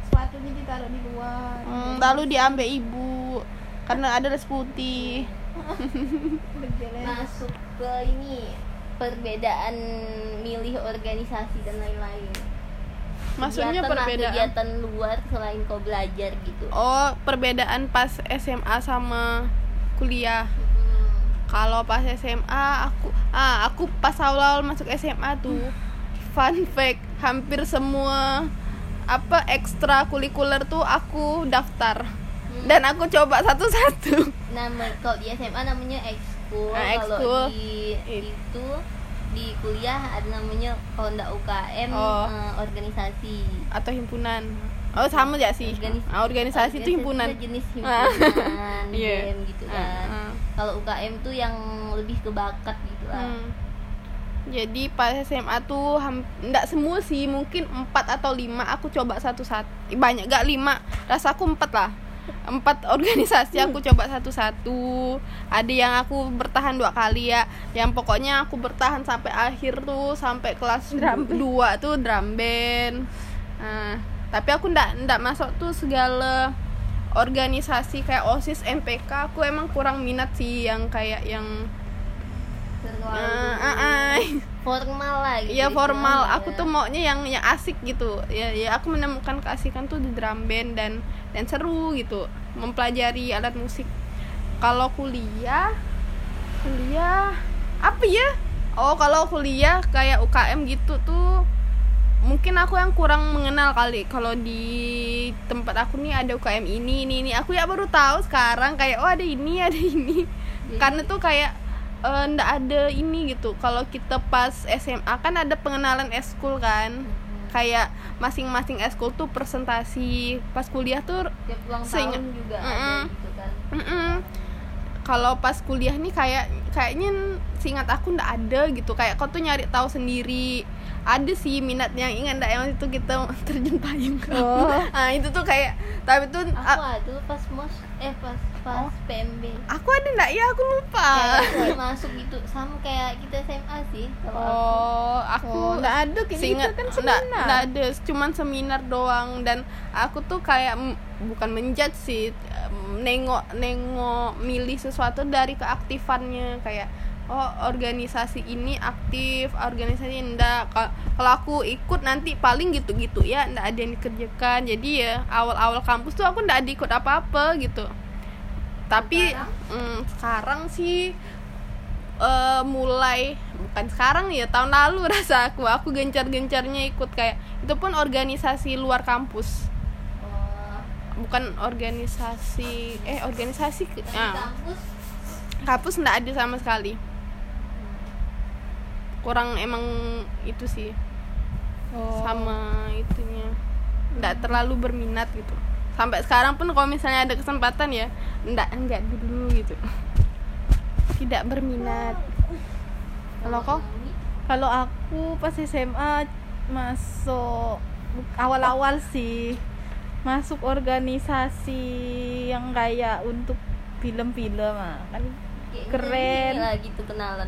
sepatunya ditaruh di luar. Hmm, lalu diambil ibu karena ada les putih [LAUGHS] masuk ke ini perbedaan milih organisasi dan lain-lain. Maksudnya Kegiatan perbedaan? kegiatan luar selain kau belajar gitu? Oh perbedaan pas SMA sama kuliah. Kalau pas SMA aku ah aku pas awal masuk SMA tuh fun fact hampir semua apa ekstra kulikuler tuh aku daftar Hmm. dan aku coba satu-satu nama kalau di SMA namanya ekskul Ah, ekskul. kalau di itu di kuliah ada namanya kalau ndak UKM Oh. eh, organisasi atau himpunan oh sama ya sih Organis- Ah, organisasi itu himpunan jenis Ah. himpunan [LAUGHS] Iya. BEM gitu Ah, kan ah. kalau UKM tuh yang lebih ke bakat gitu lah Hmm. Jadi pas SMA tuh ham- nggak semua sih mungkin empat atau lima aku coba satu-satu banyak gak lima rasaku empat lah empat [LAUGHS] organisasi aku coba satu-satu ada yang aku bertahan dua kali ya yang pokoknya aku bertahan sampai akhir tuh sampai kelas Drum band. dua tuh drum band nah, tapi aku ndak ndak masuk tuh segala organisasi kayak osis MPK aku emang kurang minat sih yang kayak yang terlalu Eh, eh, eh. formal lah gitu Iya formal. Aku ya. tuh maunya yang yang asik gitu. Ya ya aku menemukan keasikan tuh di drum band dan dan seru gitu. Mempelajari alat musik. Kalau kuliah kuliah apa ya? Oh, kalau kuliah kayak UKM gitu tuh mungkin aku yang kurang mengenal kali. Kalau di tempat aku nih ada UKM ini ini ini. Aku ya baru tahu sekarang kayak oh ada ini [LAUGHS] ada ini. Jadi- karena tuh kayak eh, ndak ada ini gitu. Kalau kita pas SMA kan ada pengenalan eskul kan. Mhm. kayak masing-masing eskul tuh presentasi. Pas kuliah tuh tiap ulang Seingat- juga gitu kan. Mm-mm. kalau pas kuliah nih kayak kayaknya seingat aku ndak ada gitu. Kayak kau tuh nyari tahu sendiri ada sih minatnya. Ingat ndak yang itu kita [LAUGHS] terjun payung? Oh. [LAUGHS] ah itu tuh kayak tapi tuh aku a- ada pas mos eh pas pas Oh. PMB aku ada ndak ya aku lupa. Kayak [LAUGHS] masuk gitu. Sama kayak kita SMA sih kalau aku. Oh aku Oh, nggak ada kayak Seingat, gitu kan seminar. nggak ada. Cuman seminar doang. Dan aku tuh kayak m- bukan menjudge sih nengok nengok milih sesuatu dari keaktifannya. Kayak oh organisasi ini aktif organisasi ini enggak Ka- kalau aku ikut nanti paling gitu-gitu ya enggak ada yang dikerjakan. Jadi ya awal-awal kampus tuh aku enggak ada ikut apa-apa gitu. Tapi Sekarang? mm, sekarang sih eh, mulai bukan sekarang ya tahun lalu [LAUGHS] rasa aku. Aku gencar-gencarnya ikut kayak itu pun organisasi luar kampus. Oh, bukan organisasi eh organisasi ke- di ah, kampus? Kampus nggak ada sama sekali kurang emang itu sih. Oh. sama itunya. Nggak terlalu berminat gitu. Sampai sekarang pun kalau misalnya ada kesempatan ya nggak nggak dulu gitu. Tidak berminat. Kalau kau Naomi, Kalau aku pas SMA masuk awal-awal sih masuk organisasi yang kayak untuk film-film ah. kan Keren. lah gitu kenalan.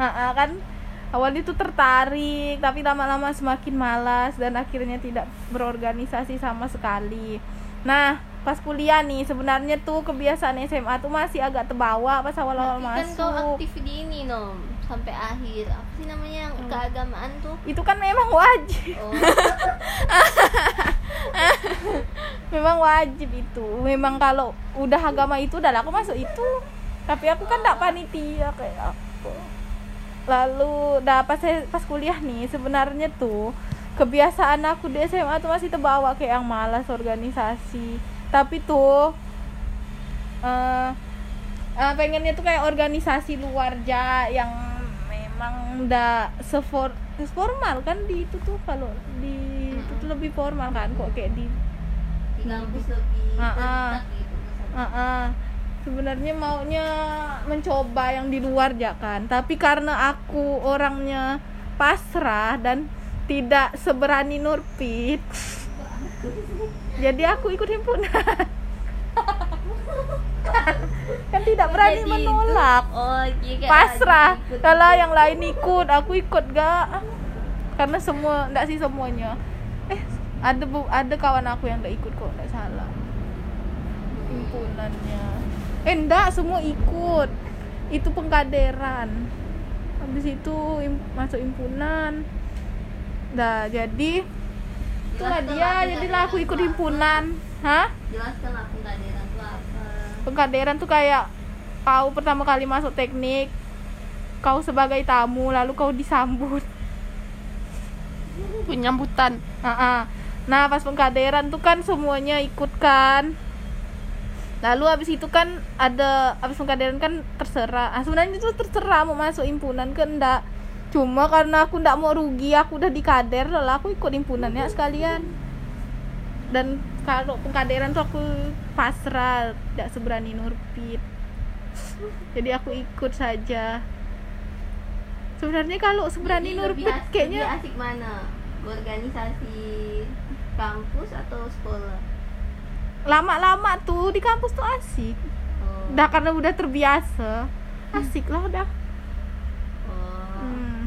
Ha-ha, [LAUGHS] kan awalnya tuh tertarik tapi lama-lama semakin malas dan akhirnya tidak berorganisasi sama sekali. Nah pas kuliah nih sebenarnya tuh kebiasaan SMA tuh masih agak terbawa pas awal-awal Tapi kan kau masuk. aktif di ini nom sampai akhir. Apa sih namanya yang keagamaan tuh? Itu kan memang wajib. Oh. [LAUGHS] Memang wajib itu. Memang kalau udah agama itu udah aku masuk itu. Tapi aku kan tak panitia kayak lalu dah pas saya- pas kuliah nih sebenarnya tuh kebiasaan aku di SMA tuh masih terbawa kayak yang malas organisasi tapi tuh eh eh, pengennya tuh kayak organisasi luar ja yang memang udah sefor formal kan di itu tuh kalau di itu tuh lebih formal kan kok kayak di di kampus lebih ah. terdekat gitu. Ah, ah. Sebenarnya maunya mencoba yang di luar ya kan? Tapi karena aku orangnya pasrah dan tidak seberani Nurpit jadi aku ikut himpunan. Kan tidak berani Jadi itu- menolak. Oh iya pasrah. kalau yang lain ikut. Aku ikut gak. Karena semua enggak sih semuanya. Eh ada bu ada kawan aku yang enggak ikut kok enggak salah. Himpunannya eh enggak semua ikut. Itu pengkaderan. Habis itu im- masuk himpunan. Dah jadi itulah dia lah jadilah aku ikut himpunan. Hah? Jelaskan lah pengkaderan itu apa? Pengkaderan tuh kayak kau pertama kali masuk teknik kau sebagai tamu lalu kau disambut. Penyambutan. Ah, ah. nah pas pengkaderan tuh kan semuanya ikut kan lalu habis itu kan ada habis pengkaderan kan terserah. Ah, sebenarnya itu terserah mau masuk himpunan ke enggak cuma karena aku enggak mau rugi aku udah dikader lalu aku ikut himpunannya sekalian. Dan kalau pengkaderan tuh aku pasrah tidak seberani nurpit jadi aku ikut saja. Sebenarnya kalau seberani lebih nurpit asik, kayaknya lebih asik mana? Organisasi kampus atau sekolah lama-lama tuh di kampus tuh asik. Oh, udah karena udah terbiasa. Asik lah udah. Oh. Hmm.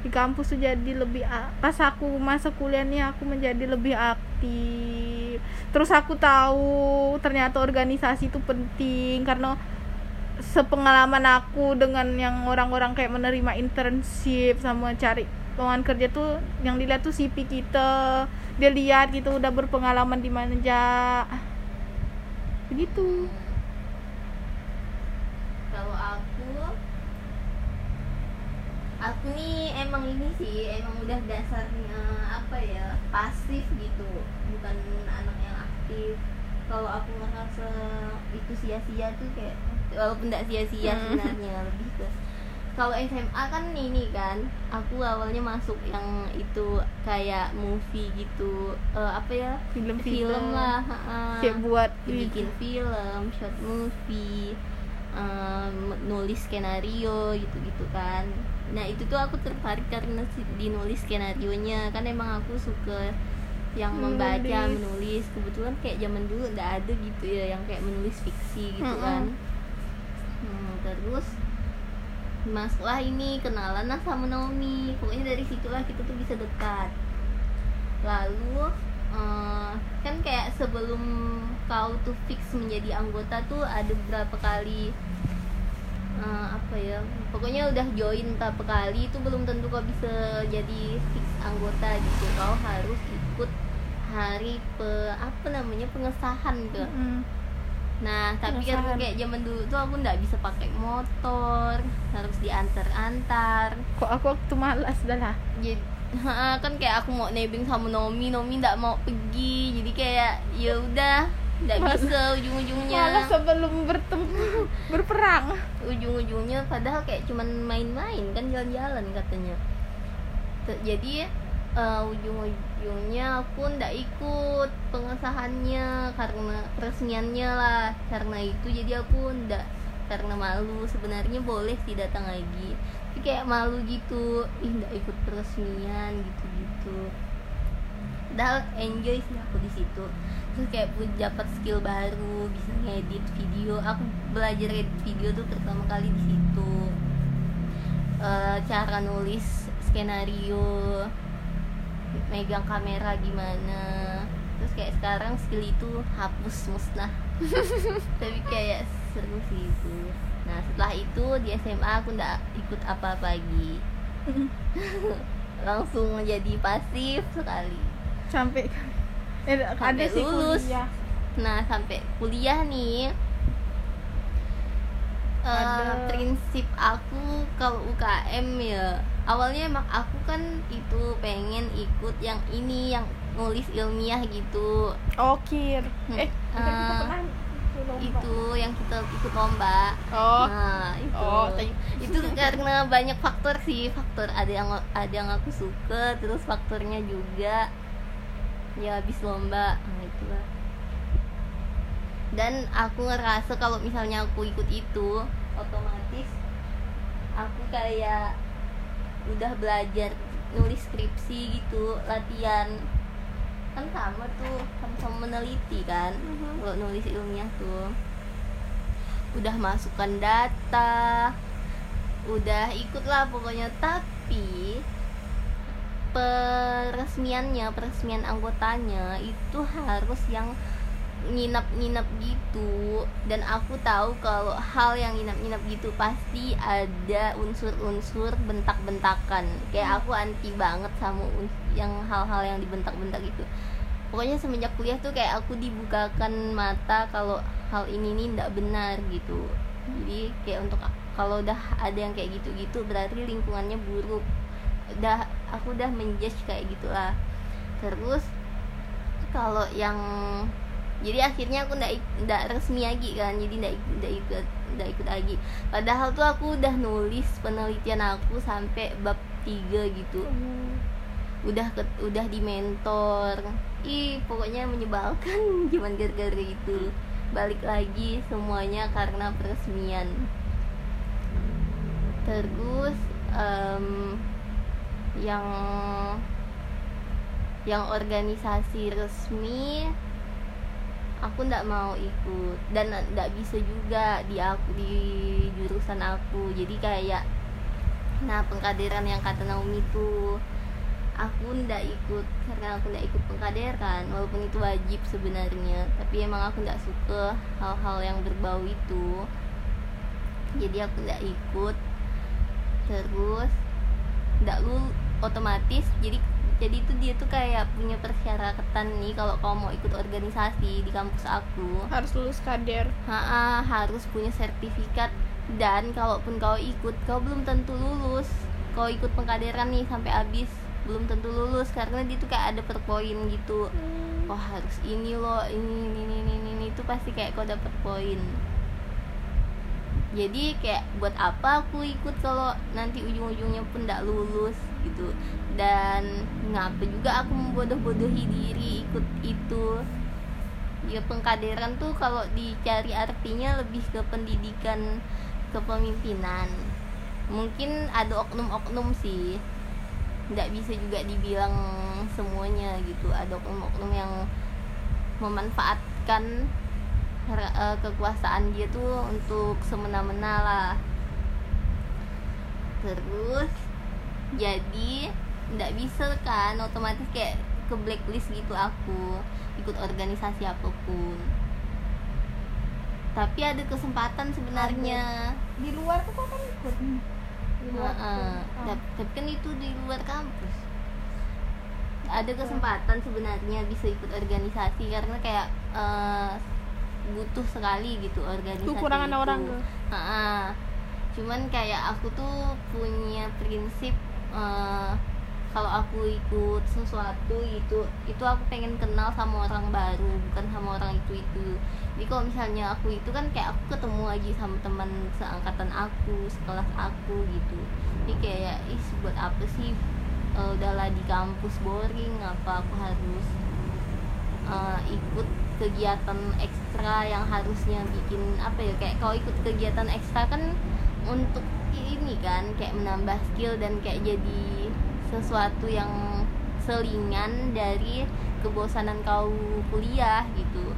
di kampus tuh jadi lebih pas aku masa kuliah nih aku menjadi lebih aktif. Terus aku tahu ternyata organisasi itu penting karena sepengalaman aku dengan yang orang-orang kayak menerima internship sama cari lowongan kerja tuh yang dilihat tuh CV kita dia lihat gitu udah berpengalaman di mana aja begitu. Kalau aku aku nih emang ini sih emang udah dasarnya apa ya pasif gitu. Bukan anak yang aktif. Kalau aku merasa itu sia-sia tuh kayak walaupun tidak sia-sia Hmm. sebenarnya lebih ke kalau SMA kan ini kan aku awalnya masuk yang itu kayak movie gitu Eh, apa ya film-film film lah ha-ha. kayak buat bikin film, short movie, em, nulis skenario gitu-gitu kan. Nah itu tuh aku tertarik karena si- di nulis skenario nya kan emang aku suka yang membaca, Menulis. Kebetulan kayak zaman dulu nggak ada gitu ya yang kayak menulis fiksi gitu Mm-mm. kan. Hmm, terus masuklah ini kenalan sama Naomi. Pokoknya dari situlah kita tuh bisa dekat lalu eh, kan kayak sebelum kau tuh fix menjadi anggota tuh ada beberapa kali eh, apa ya pokoknya udah join berapa kali itu belum tentu kau bisa jadi fix anggota gitu kau harus ikut hari pe apa namanya pengesahan ke Mm. Nah tapi kan kayak zaman dulu tuh aku nggak bisa pakai motor harus diantar-antar. Kok aku waktu malas dah lah. Jadi kan kayak aku mau nebeng sama Nomi Nomi nggak mau pergi. Jadi kayak ya udah nggak bisa ujung-ujungnya. Malas sebelum bertemu [LAUGHS] berperang. Ujung-ujungnya padahal kayak cuman main-main kan jalan-jalan katanya. Jadi eh, ujung-ujungnya aku ndak ikut pengesahannya karena peresmiannya lah. Karena itu jadi aku ndak karena malu. Sebenarnya boleh sih datang lagi. Tapi kayak malu gitu. Ih ndak ikut peresmian gitu-gitu. Padahal enjoy sih aku di situ. Terus kayak pun dapat skill baru bisa ngedit video. Aku belajar edit video tuh pertama kali di situ. Eh, cara nulis skenario megang kamera gimana. Terus kayak sekarang skill itu hapus musnah. [LAUGHS] Tapi kayak seru sih itu. Nah setelah itu di SMA aku ndak ikut apa-apa lagi. [LAUGHS] Langsung jadi pasif sekali. Sampai eh, ada Sampai sih lulus. kuliah. Nah sampai kuliah nih Ada. prinsip aku kalau UKM ya awalnya emang aku kan itu pengen ikut yang ini yang nulis ilmiah gitu. Oh kir. Hmm. eh kita pernah ikut lomba. itu yang kita ikut lomba. Oh. Nah itu. Oh, thank- itu karena banyak faktor sih faktor ada yang ada yang aku suka terus faktornya juga. Ya habis lomba nah itulah dan aku ngerasa kalau misalnya aku ikut itu otomatis aku kayak udah belajar nulis skripsi gitu latihan. Kan sama tuh sama-sama meneliti kan Mhm. kalau nulis ilmiah tuh. Udah masukkan data udah ikutlah pokoknya. Tapi peresmiannya peresmian anggotanya itu harus yang nginap-nginap gitu. Dan aku tahu kalau hal yang nginap-nginap gitu pasti ada unsur-unsur bentak-bentakan. Kayak aku anti banget sama yang hal-hal yang dibentak-bentak itu pokoknya semenjak kuliah tuh kayak aku dibukakan mata kalau hal ini nih ndak benar gitu. Jadi kayak untuk kalau udah ada yang kayak gitu-gitu berarti lingkungannya buruk. Udah aku udah menjudge kayak gitulah. Terus kalau yang jadi akhirnya aku ndak ndak resmi lagi kan. Jadi ndak ndak ikut ndak ikut lagi. Padahal tuh aku udah nulis penelitian aku sampai bab 3 gitu. Udah ke, udah di mentor ih pokoknya menyebalkan [LAUGHS] cuman gara-gara itu. Balik lagi semuanya karena peresmian. Terus em, yang yang organisasi resmi aku ndak mau ikut dan ndak bisa juga di aku di jurusan aku. Jadi kayak nah pengkaderan yang kata Naomi itu aku ndak ikut karena aku ndak ikut pengkader kan walaupun itu wajib sebenarnya. Tapi emang aku ndak suka hal-hal yang berbau itu. Jadi aku nggak ikut. Terus nggak lu otomatis jadi jadi itu dia tuh kayak punya persyaratan nih kalau kau mau ikut organisasi di kampus aku. Harus lulus kader. Ha-ha, harus punya sertifikat. Dan kalaupun kau ikut kau belum tentu lulus. Kau ikut pengkaderan nih sampai habis belum tentu lulus. Karena dia tuh kayak ada per poin gitu. Oh harus ini loh ini ini ini ini, ini, itu pasti kayak kau dapet poin. Jadi kayak buat apa aku ikut kalau nanti ujung-ujungnya pun tidak lulus gitu. Dan ngapa juga aku membodoh-bodohi diri ikut itu? Ya pengkaderan tuh kalau dicari artinya lebih ke pendidikan kepemimpinan. Mungkin ada oknum-oknum sih. Nggak bisa juga dibilang semuanya gitu. Ada oknum-oknum yang memanfaatkan eh, kekuasaan dia tuh untuk semena-mena lah. Terus jadi nggak bisa kan otomatis kayak ke blacklist gitu aku ikut organisasi apa pun. Tapi ada kesempatan sebenarnya. Di luar tuh kok kan ikut? Di luar. Tap- tapi kan itu di luar kampus. Ada kesempatan sebenarnya bisa ikut organisasi karena kayak eh, butuh sekali gitu organisasi kekurangan orang tuh. Cuman kayak aku tuh punya prinsip eh, kalau aku ikut sesuatu itu itu aku pengen kenal sama orang baru bukan sama orang itu itu. Jadi kalau misalnya aku itu kan kayak aku ketemu lagi sama teman seangkatan aku sekelas aku gitu. Jadi kayak ih buat apa sih? Eh, udahlah di kampus boring apa aku harus eh, ikut kegiatan ekstra yang harusnya bikin apa ya kayak kalau ikut kegiatan ekstra kan untuk ini kan kayak menambah skill dan kayak jadi sesuatu yang selingan dari kebosanan kau kuliah gitu.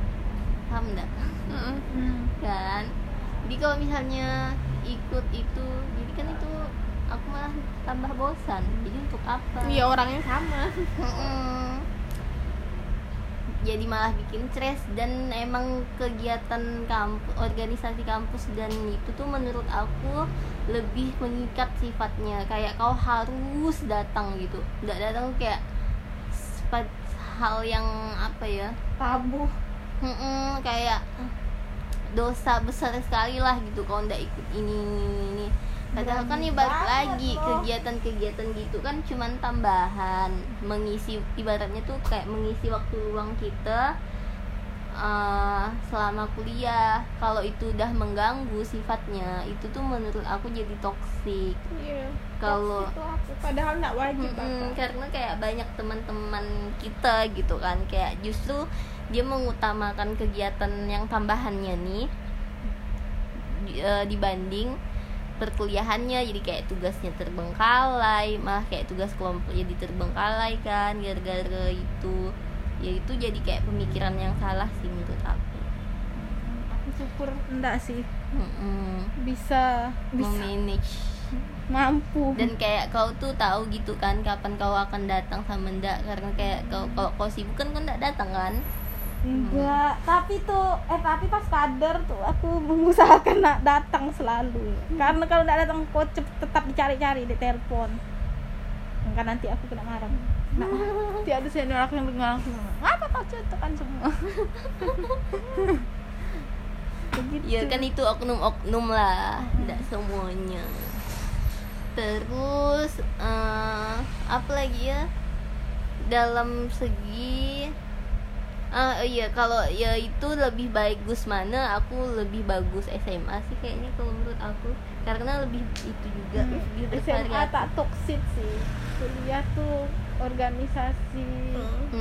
Paham enggak [LAUGHS] kan? Jadi kalau misalnya ikut itu jadi kan itu aku malah tambah bosan. Jadi untuk apa? Iya orangnya sama. Jadi malah bikin stres dan emang kegiatan kampus organisasi kampus dan itu tuh menurut aku lebih mengikat sifatnya. Kayak kau harus datang gitu. Nggak datang kayak hal yang apa ya? Tabu. Mm-mm, kayak dosa besar sekali lah gitu. Kalau ndak ikut ini ini, ini. Padahal kan ya balik Banget lagi kegiatan-kegiatan gitu kan cuman tambahan. Mengisi ibaratnya tuh kayak mengisi waktu luang kita eh, selama kuliah. Kalau itu udah mengganggu sifatnya itu tuh menurut aku jadi toksik iya kalau padahal nggak wajib Mm-mm, apa karena kayak banyak teman-teman kita gitu kan. Kayak justru dia mengutamakan kegiatan yang tambahannya nih eh, dibanding perkuliahannya jadi kayak tugasnya terbengkalai malah kayak tugas kelompok jadi terbengkalai kan gara-gara itu. Ya itu jadi kayak pemikiran yang salah sih menurut aku. Aku syukur enggak sih. Mm-mm. bisa bisa. Memanage. Mampu. Dan kayak kau tuh tahu gitu kan kapan kau akan datang sama ndak? Karena kayak kau kalau kau sibuk kan kau ndak datang kan enggak tapi tuh eh tapi pas kader tuh aku mengusahakan nak datang selalu. Karena kalau enggak datang kok cep- tetap dicari-cari di telepon. Kan nanti aku kena marah. Nah, [LAUGHS] tidak ada senior aku yang dengar langsung ngapa kau cetekan semua? [LAUGHS] Begitu. Ya kan itu oknum-oknum lah. Tidak semuanya. Terus eh, apa lagi ya? Dalam segi ah iya kalau ya itu lebih bagus mana aku lebih bagus SMA sih kayaknya kalau menurut aku karena lebih itu juga Hmm, lebih SMA tak toksik sih kuliah tuh organisasi. Aku-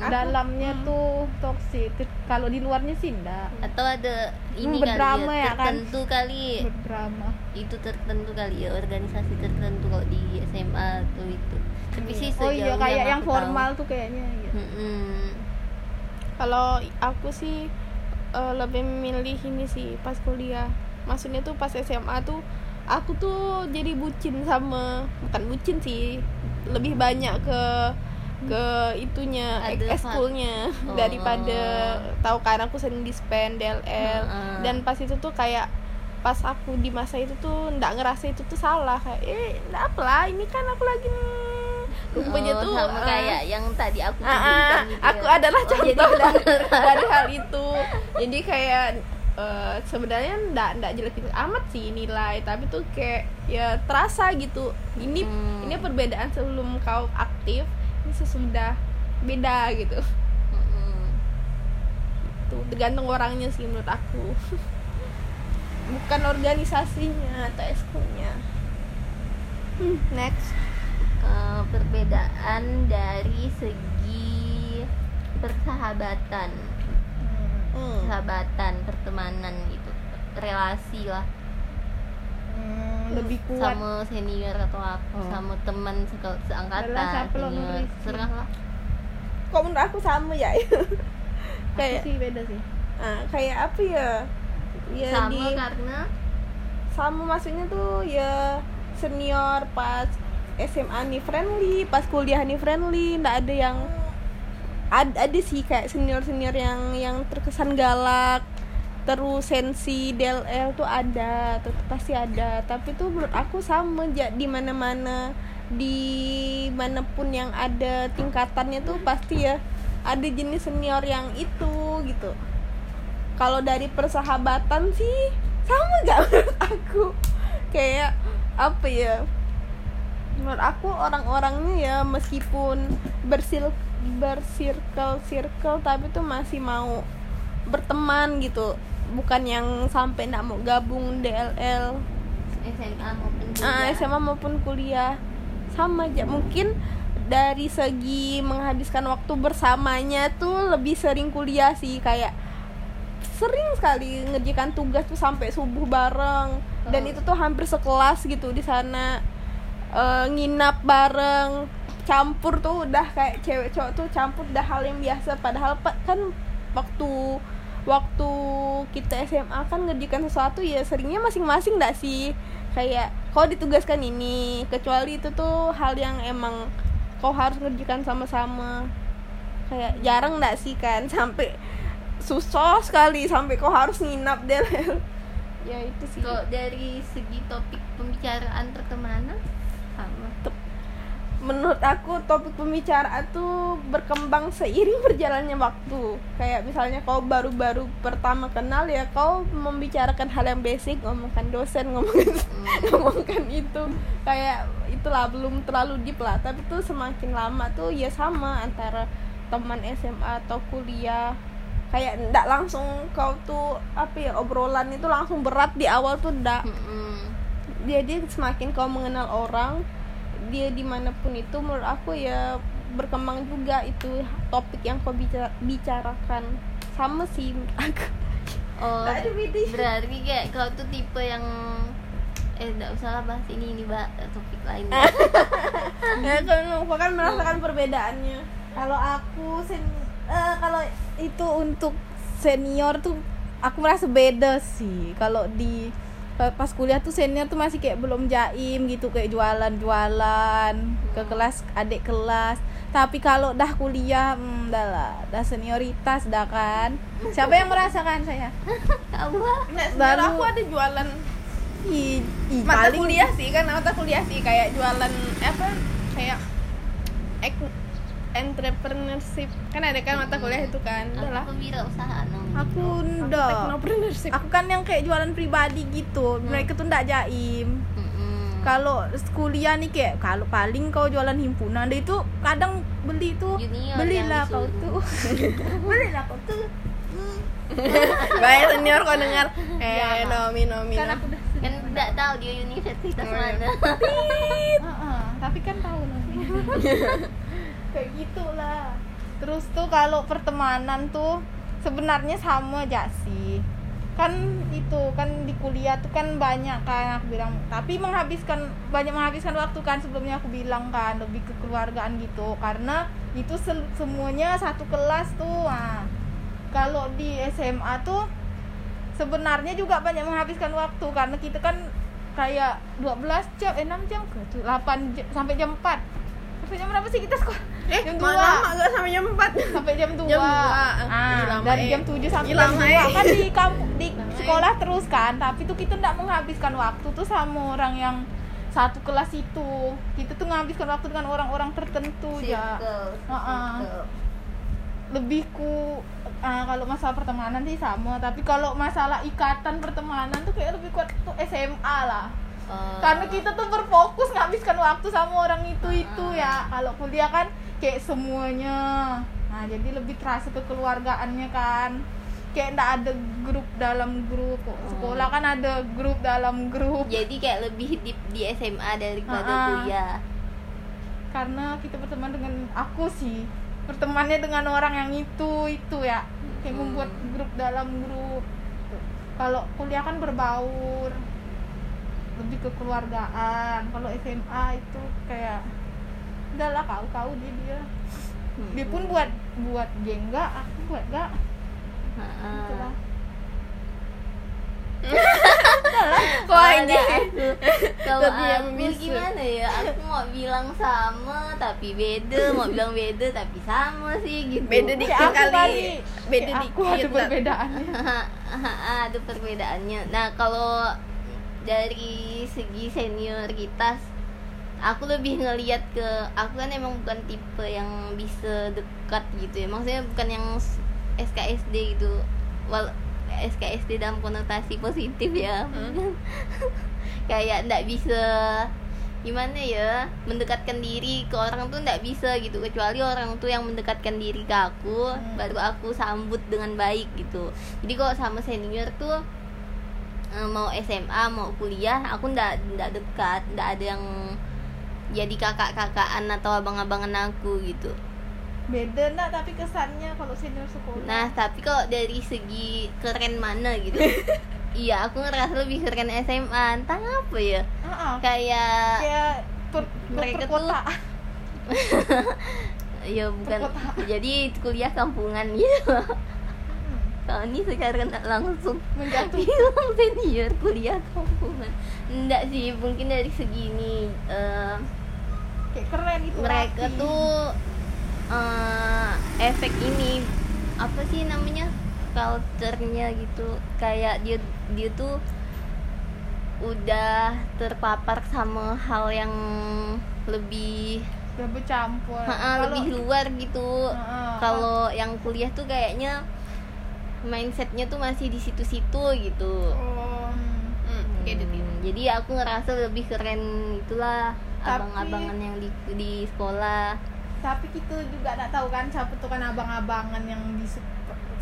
dalamnya hmm. tuh toksik kalau di luarnya sih enggak atau ada ini Hmm, kali berdrama ya ya kan? tertentu kali berdrama itu tertentu kali ya organisasi tertentu kalau di SMA atau itu tapi sih oh iya kayak yang aku tahu. formal tuh kayaknya ya. Mm-mm. Kalau aku sih eh, lebih memilih ini sih pas kuliah. Maksudnya tuh pas SMA tuh aku tuh jadi bucin sama bukan bucin sih lebih banyak ke ke itunya ekskulnya [LAUGHS] Oh. daripada tahu kan aku sering dispen DLL Heeh. dan pas itu tuh kayak pas aku di masa itu tuh ndak ngerasa itu tuh salah. Kayak eh ndak apa lah ini kan aku lagi rupanya Oh, tuh sama eh, kayak yang tadi aku tunjukkan gitu. aku ya. adalah Oh, contoh jadi dari, [LAUGHS] dari hal itu. Jadi kayak eh, sebenarnya ndak ndak jelek jelek amat sih nilai tapi tuh kayak ya terasa gitu. Ini Hmm. ini perbedaan sebelum kau aktif ini sesudah beda gitu. Tuh tergantung orangnya sih menurut aku. [LAUGHS] Bukan organisasinya atau eskunya hmm, next Eh, perbedaan dari segi persahabatan. Hmm. persahabatan pertemanan gitu. Relasi lah. Hmm, lebih kuat. Sama senior atau apa Oh. sama teman seke- seangkatan senior. serah lah. Kok menurut aku sama ya? [LAUGHS] Kayak sih beda sih. Ah, kayak apa ya? Ya sama di karena? Sama maksudnya tuh ya senior pas SMA nih friendly pas kuliah nih friendly ndak ada yang ada, ada sih kayak senior senior yang yang terkesan galak terus sensi DLL tuh ada tetap pasti ada. Tapi tuh menurut aku sama ja, di mana mana di mana pun yang ada tingkatannya tuh pasti ya ada jenis senior yang itu gitu. Kalau dari persahabatan sih sama gak [LAUGHS] menurut aku. Kayak apa ya menurut aku orang-orangnya ya meskipun bersil bersirkel circle tapi tuh masih mau berteman gitu. Bukan yang sampai ndak mau gabung DLL SMA maupun ah, kuliah. SMA maupun kuliah. Sama aja mungkin dari segi menghabiskan waktu bersamanya tuh lebih sering kuliah sih. Kayak sering sekali ngerjakan tugas tuh sampai subuh bareng. Dan Oh. itu tuh hampir sekelas gitu di sana Eh, nginap bareng campur tuh udah kayak cewek cowok tuh campur udah hal yang biasa. Padahal pa- kan waktu waktu kita SMA kan ngerjakan sesuatu ya seringnya masing-masing nggak sih? Kayak kau ditugaskan ini kecuali itu tuh hal yang emang kau harus ngerjakan sama-sama. Kayak jarang nggak sih kan? [LAUGHS] Sampai susah sekali sampai kau harus nginap deh ya itu sih. Kok dari segi topik pembicaraan pertemanan menurut aku topik pembicaraan tuh berkembang seiring berjalannya waktu. Kayak misalnya kau baru-baru pertama kenal ya kau membicarakan hal yang basic ngomongkan dosen ngomongkan [LAUGHS] ngomongkan itu. Kayak itulah belum terlalu deep lah tapi tuh semakin lama tuh ya sama antara teman SMA atau kuliah. Kayak ndak langsung kau tuh apa ya obrolan itu langsung berat di awal tuh ndak. Mm-mm. jadi semakin kau mengenal orang dia di mana pun itu menurut aku ya berkembang juga itu topik yang kau bicara- bicarakan. Sama sih menurut aku. [LAUGHS] Oh, berarti kayak kau tuh tipe yang eh enggak usah lah bahas ini ini mbak topik lain. [LAUGHS] ya kan kau kan merasakan perbedaannya. Kalau aku sen eh, kalau itu untuk senior tuh aku merasa beda sih. Kalau di pas kuliah tuh senior tuh masih kayak belum jaim gitu kayak jualan-jualan ke kelas adik kelas. Tapi kalau dah kuliah hmm, dah lah dah senioritas dah kan. Siapa yang merasakan saya Tahu lah. nah, aku ada jualan Ih, ih, mata paling- kuliah sih kan mata kuliah sih kayak jualan apa kayak ek- entrepreneurship. Kan ada kan mata kuliah itu kan. Udah lah Aku wirausaha namanya. aku ndak technopreneurship aku kan yang kayak jualan pribadi gitu. Mereka tuh ndak jaim. Kalau kuliah nih kayak kalau paling kau jualan himpunan itu kadang beli tuh Junior belilah [LAUGHS] kau tuh. Belilah [LAUGHS] kau tuh. Baik senior kau dengar. Eh Ya. nomi nomi kan aku udah kan tidak tahu dia universitas mana. [LAUGHS] Heeh, tapi kan tahu nanti kayak gitulah. Terus tuh kalau pertemanan tuh sebenarnya sama aja sih. Kan itu kan di kuliah tuh kan banyak kan aku bilang. Tapi menghabiskan banyak menghabiskan waktu kan sebelumnya aku bilang kan lebih ke keluargaan gitu. Karena itu semuanya satu kelas tuh nah, kalau di SMA tuh sebenarnya juga banyak menghabiskan waktu karena kita kan kayak 12 jam eh 6 jam ke tuh 8 jam, sampai jam 4 sampai jam berapa sih kita sekolah eh jam dua. lama gak sampai jam 4 sampai jam 2 Jam dua. ah, Ih, lama, dari eh. jam 7 sampai Ih, jam 2 eh. kan di kampung di Lama, eh. sekolah terus kan tapi tuh kita nggak menghabiskan waktu tuh sama orang yang satu kelas itu kita tuh menghabiskan waktu dengan orang-orang tertentu ya circle Heeh. circle. lebih ku ah, kalau masalah pertemanan sih sama tapi kalau masalah ikatan pertemanan tuh kayak lebih kuat tuh SMA lah Oh. karena kita tuh berfokus nghabiskan waktu sama orang itu itu ya. Kalau kuliah kan kayak semuanya. Nah jadi lebih terasa kekeluargaannya kan. Kayak ndak ada grup dalam grup sekolah kan ada grup dalam grup. Jadi kayak lebih deep di SMA daripada Ah-ah. kuliah. Karena kita berteman dengan aku sih. Bertemannya dengan orang yang itu itu ya. Kayak Hmm. membuat grup dalam grup. Kalau kuliah kan berbaur lebih kekeluargaan kalau SMA itu kayak udahlah kau kau dia dia dia pun buat buat geng gak aku buat gak Heeh. lah [LAUGHS] Wah, Ada ini. aku. Kalau aku gimana ya? Aku mau bilang sama tapi beda, mau bilang beda tapi sama sih gitu. Beda dikit aku kali. kali. Beda Kayak aku dikit. ada lah. perbedaannya [LAUGHS] ada perbedaannya. Nah, kalau dari segi senioritas aku lebih ngelihat ke aku kan emang bukan tipe yang bisa dekat gitu ya. Maksudnya bukan yang SKSD gitu. Wal SKSD dalam konotasi positif ya. Hmm. [LAUGHS] Kayak ndak bisa gimana ya mendekatkan diri ke orang tuh ndak bisa gitu kecuali orang tuh yang mendekatkan diri ke aku Hmm. baru aku sambut dengan baik gitu jadi kalau sama senior tuh mau SMA mau kuliah aku ndak ndak dekat ndak ada yang jadi kakak-kakaan atau abang-abangan aku gitu. Beda enggak tapi kesannya kalau senior sekolah. Nah tapi kalau dari segi keren mana gitu? [LAUGHS] Iya aku ngerasa lebih keren SMA entah apa ya. Heeh. kayak kayak per, Mereka tuh- perkotaan [LAUGHS] ya bukan. Jadi kuliah kampungan gitu kalau ini secara langsung. Menjatuh. [LAUGHS] Bilang senior kuliah kampungan enggak sih mungkin dari segini eh, kayak keren itu mereka rapi. tuh eh, efek ini apa sih namanya culture-nya gitu. Kayak dia dia tuh udah terpapar sama hal yang lebih bercampur. Ha-ha, Kalau- lebih luar gitu. Heeh. kalau yang kuliah tuh kayaknya mindsetnya tuh masih di situ-situ gitu Oh. Hmm, get it, get it. Hmm, jadi aku ngerasa lebih keren itulah abang-abangan yang di di sekolah tapi kita juga nggak tahu kan siapa tuh kan abang-abangan yang di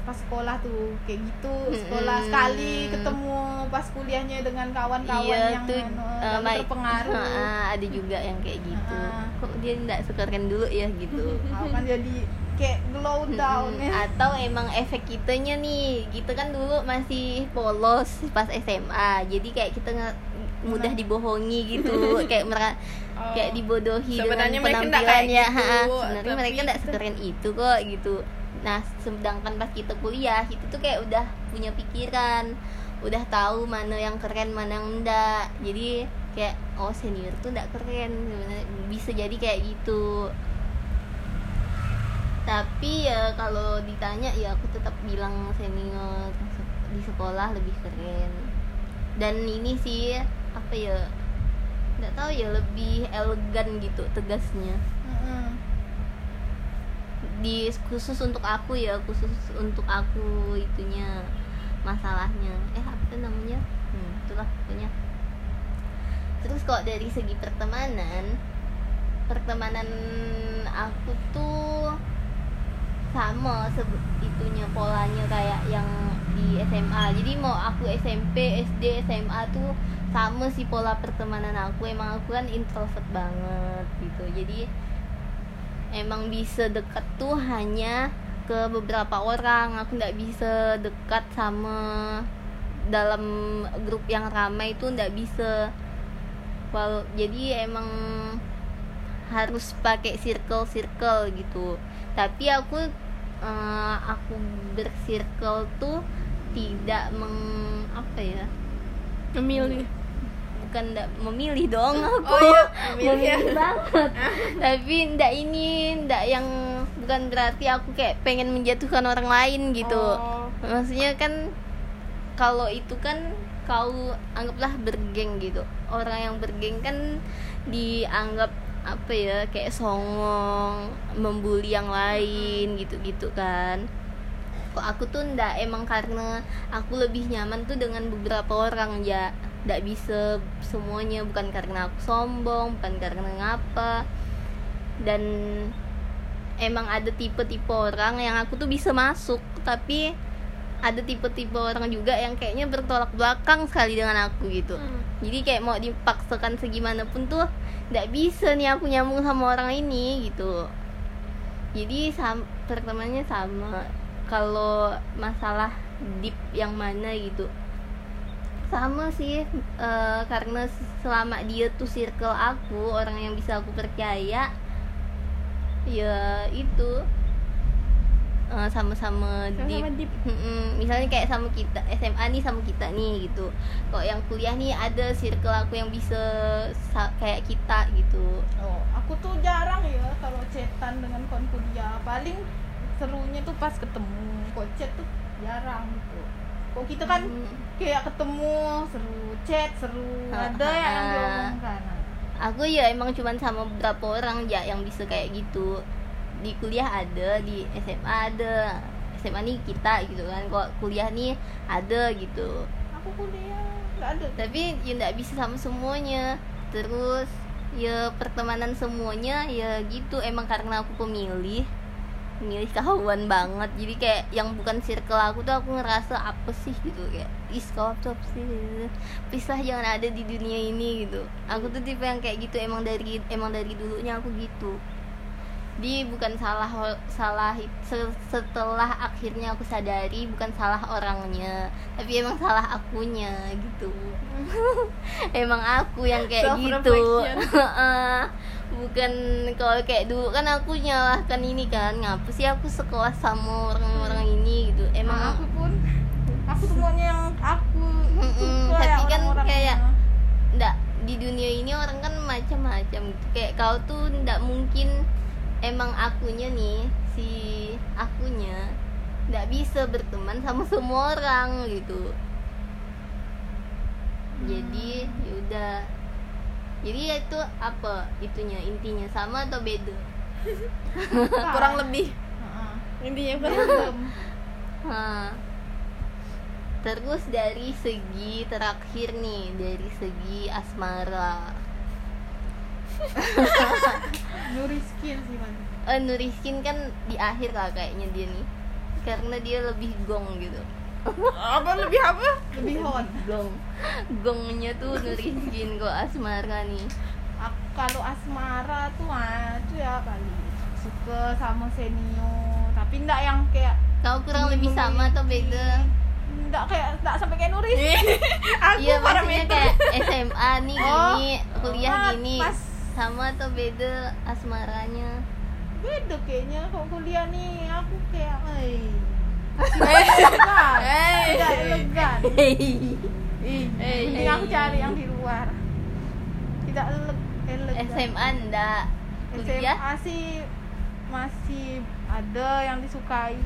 pas sekolah tuh kayak gitu sekolah Mm-mm. sekali ketemu pas kuliahnya dengan kawan-kawan iya yang tuh Mike. terpengaruh Ha-ha, [LAUGHS] ada juga yang kayak gitu Ha-ha. kok dia nggak sekeren dulu ya gitu [LAUGHS] Aku kan jadi kayak glow down ya atau emang efek kitanya nih kita kan dulu masih polos pas SMA jadi kayak kita nge- mudah dibohongi gitu [LAUGHS] kayak mereka Oh. kayak dibodohi Sebenarnya dengan mereka nggak penampilan kayak ya gitu, ha-ha. sebenarnya mereka nggak kita- sekeren itu kok gitu. Nah sedangkan pas kita kuliah itu tuh kayak udah punya pikiran udah tahu mana yang keren mana yang enggak jadi kayak oh senior tuh enggak keren sebenarnya bisa jadi kayak gitu tapi ya kalau ditanya ya aku tetap bilang senior di sekolah lebih keren. Dan ini sih apa ya nggak tahu ya lebih elegan gitu tegasnya. Di khusus untuk aku ya khusus untuk aku itunya masalahnya. Eh apa namanya? Hmm, itulah pokoknya. Terus kok dari segi pertemanan pertemanan aku tuh sama itunya polanya kayak yang di SMA jadi mau aku SMP SD SMA tuh sama sih pola pertemanan aku. Emang aku kan introvert banget gitu. Jadi emang bisa dekat tuh hanya ke beberapa orang. Aku nggak bisa dekat sama dalam grup yang ramai itu nggak bisa. Wal jadi emang harus pakai circle circle gitu tapi aku eh, aku bercircle tuh tidak meng apa ya? Memilih. Bukan ndak memilih dong aku. Oh iya, [LAUGHS] memilih. Memilih banget. Tapi ndak ini ndak yang bukan berarti aku kayak pengen menjatuhkan orang lain gitu. Oh. maksudnya kan kalau itu kan kau anggaplah bergeng gitu. Orang yang bergeng kan dianggap apa ya kayak songong membuli yang lain gitu-gitu kan. Kok aku tuh ndak emang karena aku lebih nyaman tuh dengan beberapa orang ya. Ndak bisa semuanya bukan karena aku sombong bukan karena ngapa. Dan emang ada tipe-tipe orang yang aku tuh bisa masuk tapi ada tipe-tipe orang juga yang kayaknya bertolak belakang sekali dengan aku gitu. Hmm. jadi kayak mau dipaksakan segimanapun tuh nggak bisa nih aku nyambung sama orang ini gitu. Jadi sam pertamanya sama. Kalau masalah deep yang mana gitu sama sih eh, karena selama dia tuh circle aku orang yang bisa aku percaya ya itu eh, sama-sama Sama-sama deep. Mm-mm. misalnya kayak sama kita SMA nih sama kita nih gitu kok yang kuliah nih ada circle aku yang bisa sa- kayak kita gitu Oh, aku tuh jarang ya kalau chatan dengan kawan kuliah. Paling serunya tuh pas ketemu. Kok chat tuh jarang gitu. Kok kita kan Hmm. kayak ketemu seru chat seru Ha, ada yang diomongkan. aku ya emang cuman sama beberapa orang ya yang bisa kayak gitu di kuliah ada di SMA ada. SMA nih kita gitu kan kok kuliah nih ada gitu. Aku kuliah nggak ada. tapi ya nggak bisa sama semuanya. Terus ya pertemanan semuanya ya gitu. Emang karena aku pemilih milih kawan banget. Jadi kayak yang bukan circle aku tuh aku ngerasa apa sih gitu kayak is kau apa sih? Lah jangan ada di dunia ini gitu. Aku tuh tipe yang kayak gitu emang dari emang dari dulunya aku gitu di bukan salah salah se- setelah akhirnya aku sadari bukan salah orangnya tapi emang salah akunya gitu. [LAUGHS] Emang aku yang kayak gitu. [LAUGHS] Bukan kalau kayak dulu kan aku nyalahkan ini kan ngapa sih aku sekelas sama orang-orang ini gitu. Emang emang aku pun aku tuh maunya yang aku tapi kan kayak ndak di dunia ini orang kan macam-macam gitu. Kayak kau tuh ndak mungkin emang akunya nih si akunya ndak bisa berteman sama semua orang gitu jadi yaudah jadi ya itu apa itunya intinya sama atau beda [LAUGHS] kurang lebih Heeh. intinya kurang. Hah. Terus dari segi terakhir nih, dari segi asmara. [LAUGHS] Nuriskin sih man. Eh Nuriskin kan di akhir lah kayaknya dia nih. Karena dia lebih gong gitu. apa lebih apa Lebih hot. Gong. Gongnya tuh Nuriskin kok asmara nih. Aku kalau asmara tuh ah, itu ya kali suka sama senior tapi enggak yang kayak Kau kurang lebih sama atau beda? enggak kayak enggak sampai kayak Nuris [LAUGHS] aku Iya maksudnya parameter kayak SMA nih Oh, gini, kuliah ah, gini. pas. Sama atau beda asmaranya? beda kayaknya kalau kuliah nih aku kayak eh elegan elegan Eh, eh. aku cari yang di luar. Tidak ele- elegan SMA ndak? Kuliah? SMA sih masih ada yang disukai.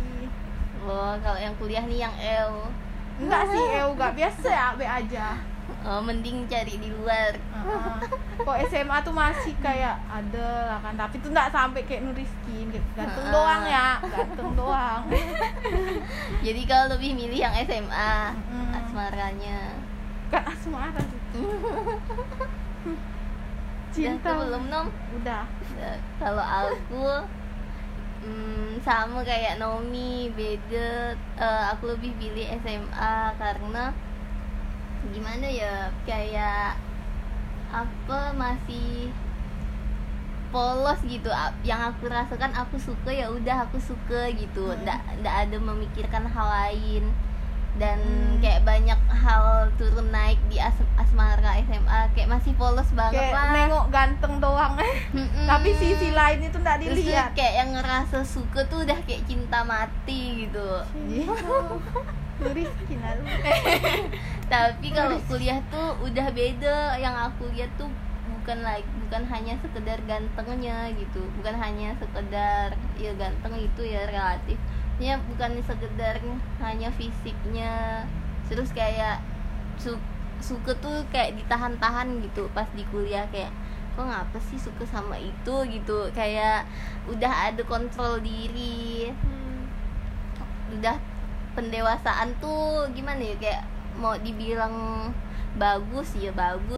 Oh kalau yang kuliah nih yang L. Enggak sih eu enggak biasa ya be aja oh, mending cari di luar Heeh. kok SMA tuh masih kayak ada lah kan tapi tuh enggak sampai kayak Nuriskin gitu. gantung Ah. doang ya gantung doang [LAUGHS] jadi kalau lebih milih yang SMA Mm. asmaranya kan asmara sih [LAUGHS] cinta Udah, belum nom udah Udah. kalau aku hmm, sama kayak Naomi beda Eh, aku lebih pilih SMA karena gimana ya kayak apa masih polos gitu. Yang aku rasakan aku suka ya udah aku suka gitu. Hmm. ndak ndak ada memikirkan hal lain. Dan Hmm. kayak banyak hal turun naik di as- asmara SMA kayak masih polos banget kayak lah. nengok ganteng doang. Mm-mm. tapi sisi lain itu Terus tuh dilihat. kayak yang ngerasa suka tuh udah kayak cinta mati gitu. [LAUGHS] Lalu [LAUGHS] tapi kalau kuliah tuh udah beda. Yang aku lihat tuh bukan lagi bukan hanya sekedar gantengnya gitu. Bukan hanya sekedar ya ganteng itu ya relatif ya bukan sekedar hanya fisiknya. Terus kayak su suka tuh kayak ditahan-tahan gitu pas di kuliah. Kayak kok ngapa sih suka sama itu? gitu. Kayak udah ada kontrol diri. Hmm. udah pendewasaan tuh gimana ya? Kayak mau dibilang bagus ya bagus